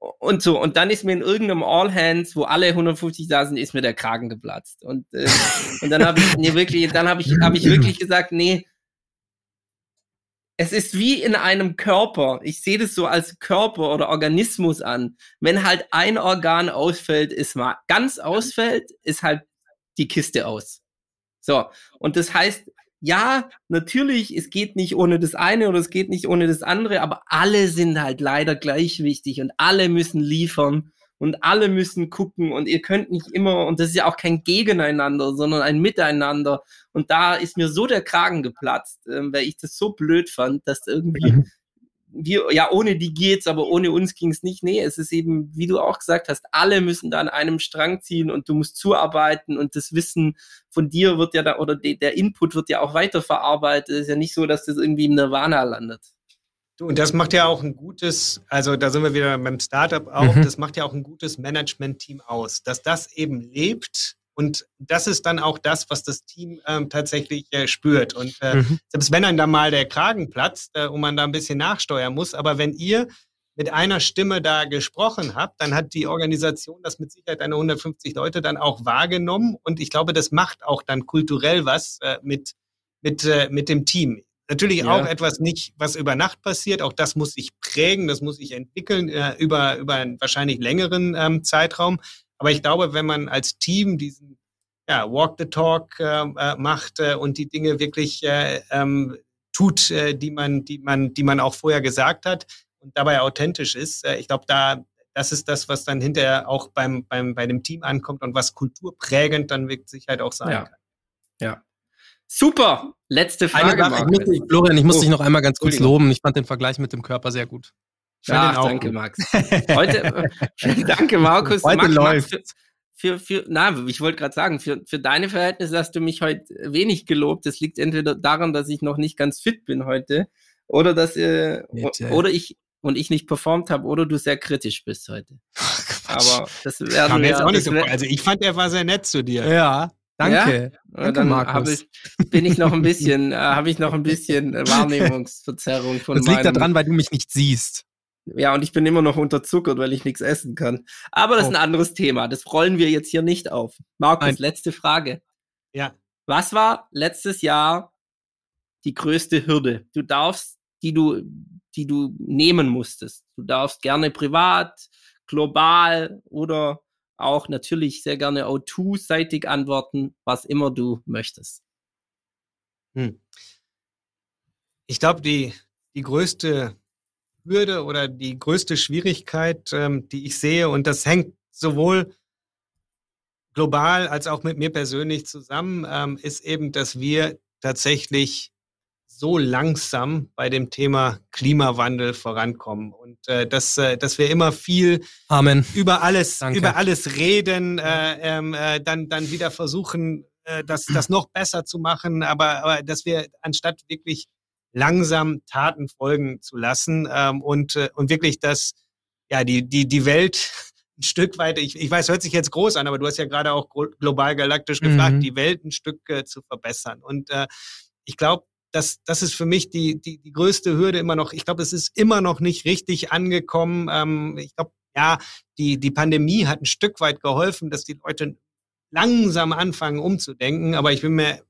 Und so, und dann ist mir in irgendeinem All Hands, wo alle 150 da sind, ist mir der Kragen geplatzt. Und, äh, und dann habe ich, nee, wirklich, dann habe ich, habe ich wirklich gesagt, nee, es ist wie in einem Körper. Ich sehe das so als Körper oder Organismus an. Wenn halt ein Organ ausfällt, ist mal ganz ausfällt, ist halt die Kiste aus. So. Und das heißt, ja, natürlich, es geht nicht ohne das eine oder es geht nicht ohne das andere, aber alle sind halt leider gleich wichtig und alle müssen liefern und alle müssen gucken und ihr könnt nicht immer, und das ist ja auch kein Gegeneinander, sondern ein Miteinander. Und da ist mir so der Kragen geplatzt, ähm, weil ich das so blöd fand, dass irgendwie wir, ja, ohne die geht's, aber ohne uns ging's nicht. Nee, es ist eben, wie du auch gesagt hast, alle müssen da an einem Strang ziehen und du musst zuarbeiten und das Wissen von dir wird ja da, oder de, der Input wird ja auch weiterverarbeitet. Es ist ja nicht so, dass das irgendwie im Nirvana landet. Und das macht ja auch ein gutes, also da sind wir wieder beim Startup auch, Mhm. das macht ja auch ein gutes Management-Team aus, dass das eben lebt und das ist dann auch das, was das Team ähm, tatsächlich äh, spürt. Und äh, Mhm. selbst wenn dann da mal der Kragen platzt äh, und man da ein bisschen nachsteuern muss, aber wenn ihr mit einer Stimme da gesprochen habt, dann hat die Organisation das mit Sicherheit eine 150 Leute dann auch wahrgenommen und ich glaube, das macht auch dann kulturell was äh, mit, mit, äh, mit dem Team. Natürlich Ja. auch etwas nicht, was über Nacht passiert. Auch das muss sich prägen, das muss sich entwickeln äh, über, über einen wahrscheinlich längeren ähm, Zeitraum. Aber ich glaube, wenn man als Team diesen ja, Walk the Talk äh, äh, macht äh, und die Dinge wirklich äh, ähm, tut, äh, die man, die man, die man auch vorher gesagt hat und dabei authentisch ist, äh, ich glaube, da das ist das, was dann hinterher auch beim, beim, bei dem Team ankommt und was kulturprägend dann mit Sicherheit auch sein Ja. kann. Ja. Super. Letzte Eine Frage. Sache, ich muss Florian, ich muss Oh, dich noch einmal ganz kurz loben. Ich fand den Vergleich mit dem Körper sehr gut. Ja, auch danke, gut. Max. Heute, äh, danke, Markus. Heute Max, Max, läuft. für, für, für, na, ich wollte gerade sagen, für, für deine Verhältnisse hast du mich heute wenig gelobt. Das liegt entweder daran, dass ich noch nicht ganz fit bin heute, oder dass, äh, Bitte. oder ich und ich nicht performt habe, oder du sehr kritisch bist heute. Aber das mir jetzt auch nicht so. Also ich fand, er war sehr nett zu dir. Ja, danke. äh, Danke, dann Markus. ich, bin ich noch ein bisschen, äh, habe ich noch ein bisschen äh, Wahrnehmungsverzerrung von Das liegt daran, weil du mich nicht siehst. Ja, und ich bin immer noch unterzuckert, weil ich nichts essen kann. Aber das ist ein Oh. anderes Thema. Das rollen wir jetzt hier nicht auf. Markus, Nein. letzte Frage. Ja. Was war letztes Jahr die größte Hürde? Du darfst, die du, die du nehmen musstest. Du darfst gerne privat, global oder auch natürlich sehr gerne O2-seitig antworten, was immer du möchtest. Hm. Ich glaube, die, die größte Hürde oder die größte Schwierigkeit, ähm, die ich sehe, und das hängt sowohl global als auch mit mir persönlich zusammen, ähm, ist eben, dass wir tatsächlich so langsam bei dem Thema Klimawandel vorankommen und äh, dass, äh, dass wir immer viel Amen. über alles, Danke. über alles reden, äh, ähm, äh, dann, dann wieder versuchen, äh, das, das noch besser zu machen, aber, aber dass wir anstatt wirklich langsam Taten folgen zu lassen ähm, und, äh, und wirklich das, ja, die, die, die Welt ein Stück weit, ich, ich weiß, hört sich jetzt groß an, aber du hast ja gerade auch glo- global galaktisch gefragt, Mhm. die Welt ein Stück äh, zu verbessern. Und äh, ich glaube, das, das ist für mich die, die, die größte Hürde immer noch. Ich glaube, es ist immer noch nicht richtig angekommen. Ähm, ich glaube, ja, die, die Pandemie hat ein Stück weit geholfen, dass die Leute langsam anfangen umzudenken. Aber ich bin mir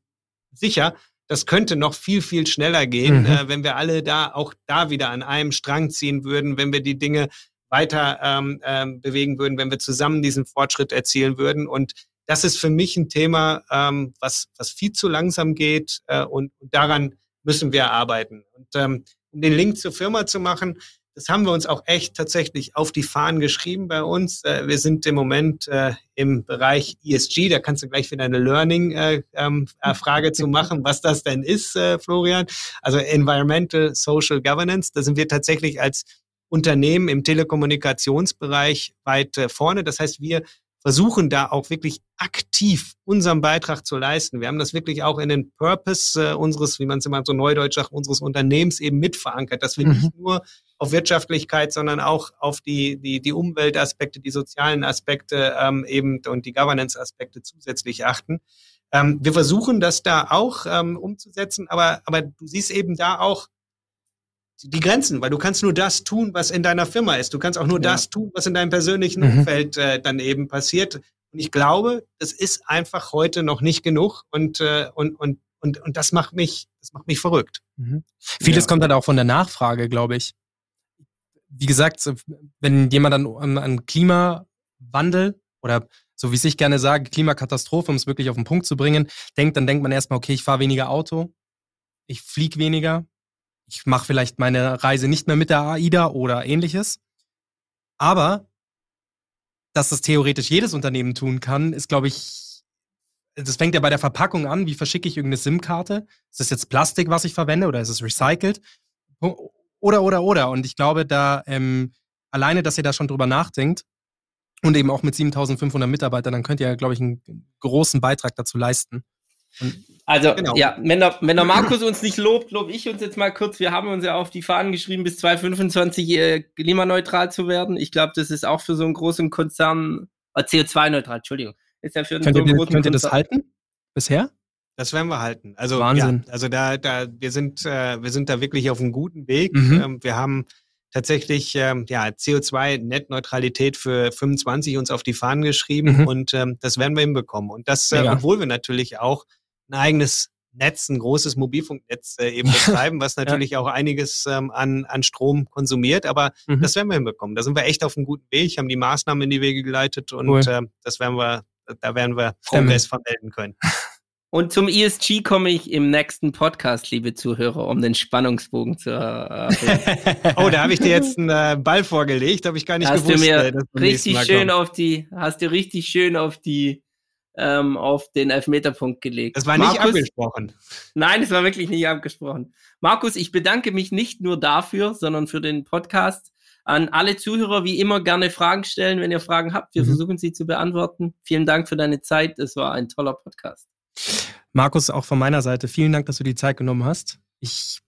sicher, das könnte noch viel, viel schneller gehen, Mhm. äh, wenn wir alle da auch da wieder an einem Strang ziehen würden, wenn wir die Dinge weiter ähm, ähm, bewegen würden, wenn wir zusammen diesen Fortschritt erzielen würden. Und das ist für mich ein Thema, ähm, was, was viel zu langsam geht äh, und, und daran müssen wir arbeiten. Und ähm, um den Link zur Firma zu machen, das haben wir uns auch echt tatsächlich auf die Fahnen geschrieben bei uns. Äh, wir sind im Moment äh, im Bereich ESG, da kannst du gleich wieder eine Learning-Frage äh, ähm, äh, zu machen, was das denn ist, Florian. Also Environmental Social Governance, da sind wir tatsächlich als Unternehmen im Telekommunikationsbereich weit vorne. Das heißt, wir versuchen da auch wirklich aktiv unseren Beitrag zu leisten. Wir haben das wirklich auch in den Purpose äh, unseres, wie man es immer so neudeutsch sagt, unseres Unternehmens eben mit verankert, dass wir Mhm. nicht nur auf Wirtschaftlichkeit, sondern auch auf die, die, die Umweltaspekte, die sozialen Aspekte ähm, eben und die Governance-Aspekte zusätzlich achten. Ähm, wir versuchen das da auch ähm, umzusetzen, aber, aber du siehst eben da auch die Grenzen, weil du kannst nur das tun, was in deiner Firma ist. Du kannst auch nur Ja. das tun, was in deinem persönlichen Mhm. Umfeld äh, dann eben passiert. Und ich glaube, das ist einfach heute noch nicht genug und, äh, und, und, und, und das macht mich, das macht mich verrückt. Mhm. Vieles Ja. kommt halt auch von der Nachfrage, glaube ich. Wie gesagt, wenn jemand an, an, an Klimawandel oder so wie ich gerne sage, Klimakatastrophe, um es wirklich auf den Punkt zu bringen, denkt, dann denkt man erstmal, okay, ich fahre weniger Auto, ich fliege weniger, ich mache vielleicht meine Reise nicht mehr mit der AIDA oder ähnliches. Aber dass das theoretisch jedes Unternehmen tun kann, ist, glaube ich, das fängt ja bei der Verpackung an. Wie verschicke ich irgendeine SIM-Karte? Ist das jetzt Plastik, was ich verwende, oder ist es recycelt? Oder, oder, oder. Und ich glaube, da ähm, alleine, dass ihr da schon drüber nachdenkt und eben auch mit 7500 Mitarbeitern, dann könnt ihr, glaube ich, einen großen Beitrag dazu leisten. Also, Genau. ja, wenn der, wenn der Markus uns nicht lobt, lobe ich uns jetzt mal kurz. Wir haben uns ja auf die Fahnen geschrieben, bis 2025 äh, klimaneutral zu werden. Ich glaube, das ist auch für so einen großen Konzern, äh, CO2-neutral, Entschuldigung. Ist ja für könnt, so ihr, einen das- großen könnt ihr das halten? Bisher? Das werden wir halten. Also Wahnsinn. Ja, also da, da, wir sind, äh, wir sind da wirklich auf einem guten Weg. Mhm. Ähm, wir haben tatsächlich ähm, ja CO2-Netzneutralität für 25 uns auf die Fahnen geschrieben Mhm. und ähm, das werden wir hinbekommen. Und das, äh, obwohl wir natürlich auch ein eigenes Netz, ein großes Mobilfunknetz äh, eben betreiben, was natürlich auch einiges ähm, an, an Strom konsumiert, aber Mhm. das werden wir hinbekommen. Da sind wir echt auf einem guten Weg, haben die Maßnahmen in die Wege geleitet und Cool. ähm, das werden wir, da werden wir. Progress vermelden können. Und zum ESG komme ich im nächsten Podcast, liebe Zuhörer, um den Spannungsbogen zu äh, Oh, da habe ich dir jetzt einen äh, Ball vorgelegt, habe ich gar nicht hast gewusst. Du mir äh, richtig schön auf die, hast du richtig schön auf die ähm, auf den Elfmeterpunkt gelegt. Das war nicht Markus, abgesprochen. Nein, es war wirklich nicht abgesprochen. Markus, ich bedanke mich nicht nur dafür, sondern für den Podcast. An alle Zuhörer wie immer gerne Fragen stellen, wenn ihr Fragen habt. Wir mhm. versuchen sie zu beantworten. Vielen Dank für deine Zeit. Es war ein toller Podcast. Markus, auch von meiner Seite, vielen Dank, dass du die Zeit genommen hast. Ich,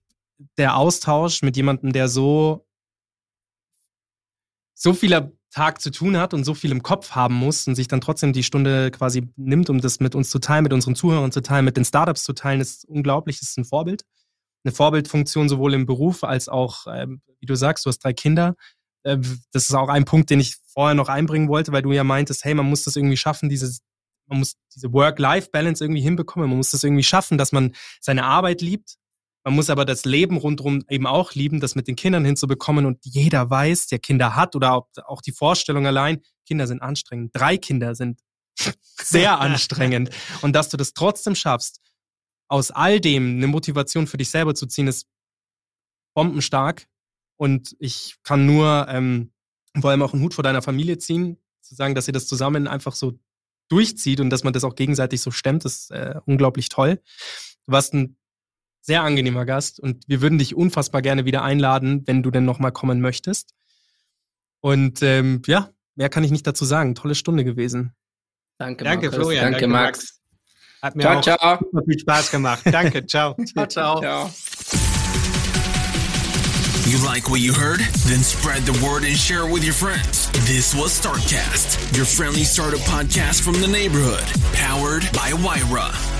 der Austausch mit jemandem, der so, so vieler Tag zu tun hat und so viel im Kopf haben muss und sich dann trotzdem die Stunde quasi nimmt, um das mit uns zu teilen, mit unseren Zuhörern zu teilen, mit den Startups zu teilen, ist unglaublich, ist ein Vorbild. Eine Vorbildfunktion sowohl im Beruf als auch, ähm, wie du sagst, du hast drei Kinder. Äh, das ist auch ein Punkt, den ich vorher noch einbringen wollte, weil du ja meintest, hey, man muss das irgendwie schaffen, dieses man muss diese Work-Life-Balance irgendwie hinbekommen. Man muss das irgendwie schaffen, dass man seine Arbeit liebt. Man muss aber das Leben rundherum eben auch lieben, das mit den Kindern hinzubekommen. Und jeder weiß, der Kinder hat oder auch die Vorstellung allein, Kinder sind anstrengend. Drei Kinder sind sehr anstrengend. Und dass du das trotzdem schaffst, aus all dem eine Motivation für dich selber zu ziehen, ist bombenstark. Und ich kann nur ähm, vor allem auch einen Hut vor deiner Familie ziehen, zu sagen, dass ihr das zusammen einfach so durchzieht und dass man das auch gegenseitig so stemmt, ist äh, unglaublich toll. Du warst ein sehr angenehmer Gast und wir würden dich unfassbar gerne wieder einladen, wenn du denn nochmal kommen möchtest. Und ähm, ja, mehr kann ich nicht dazu sagen. Tolle Stunde gewesen. Danke, danke Markus. Florian. Danke, danke Max. Max. Hat mir ciao, auch ciao. super viel Spaß gemacht. Danke, ciao. ciao, ciao. ciao. You like what you heard? Then spread the word and share it with your friends. This was Startcast, your friendly startup podcast from the neighborhood, powered by Wyra.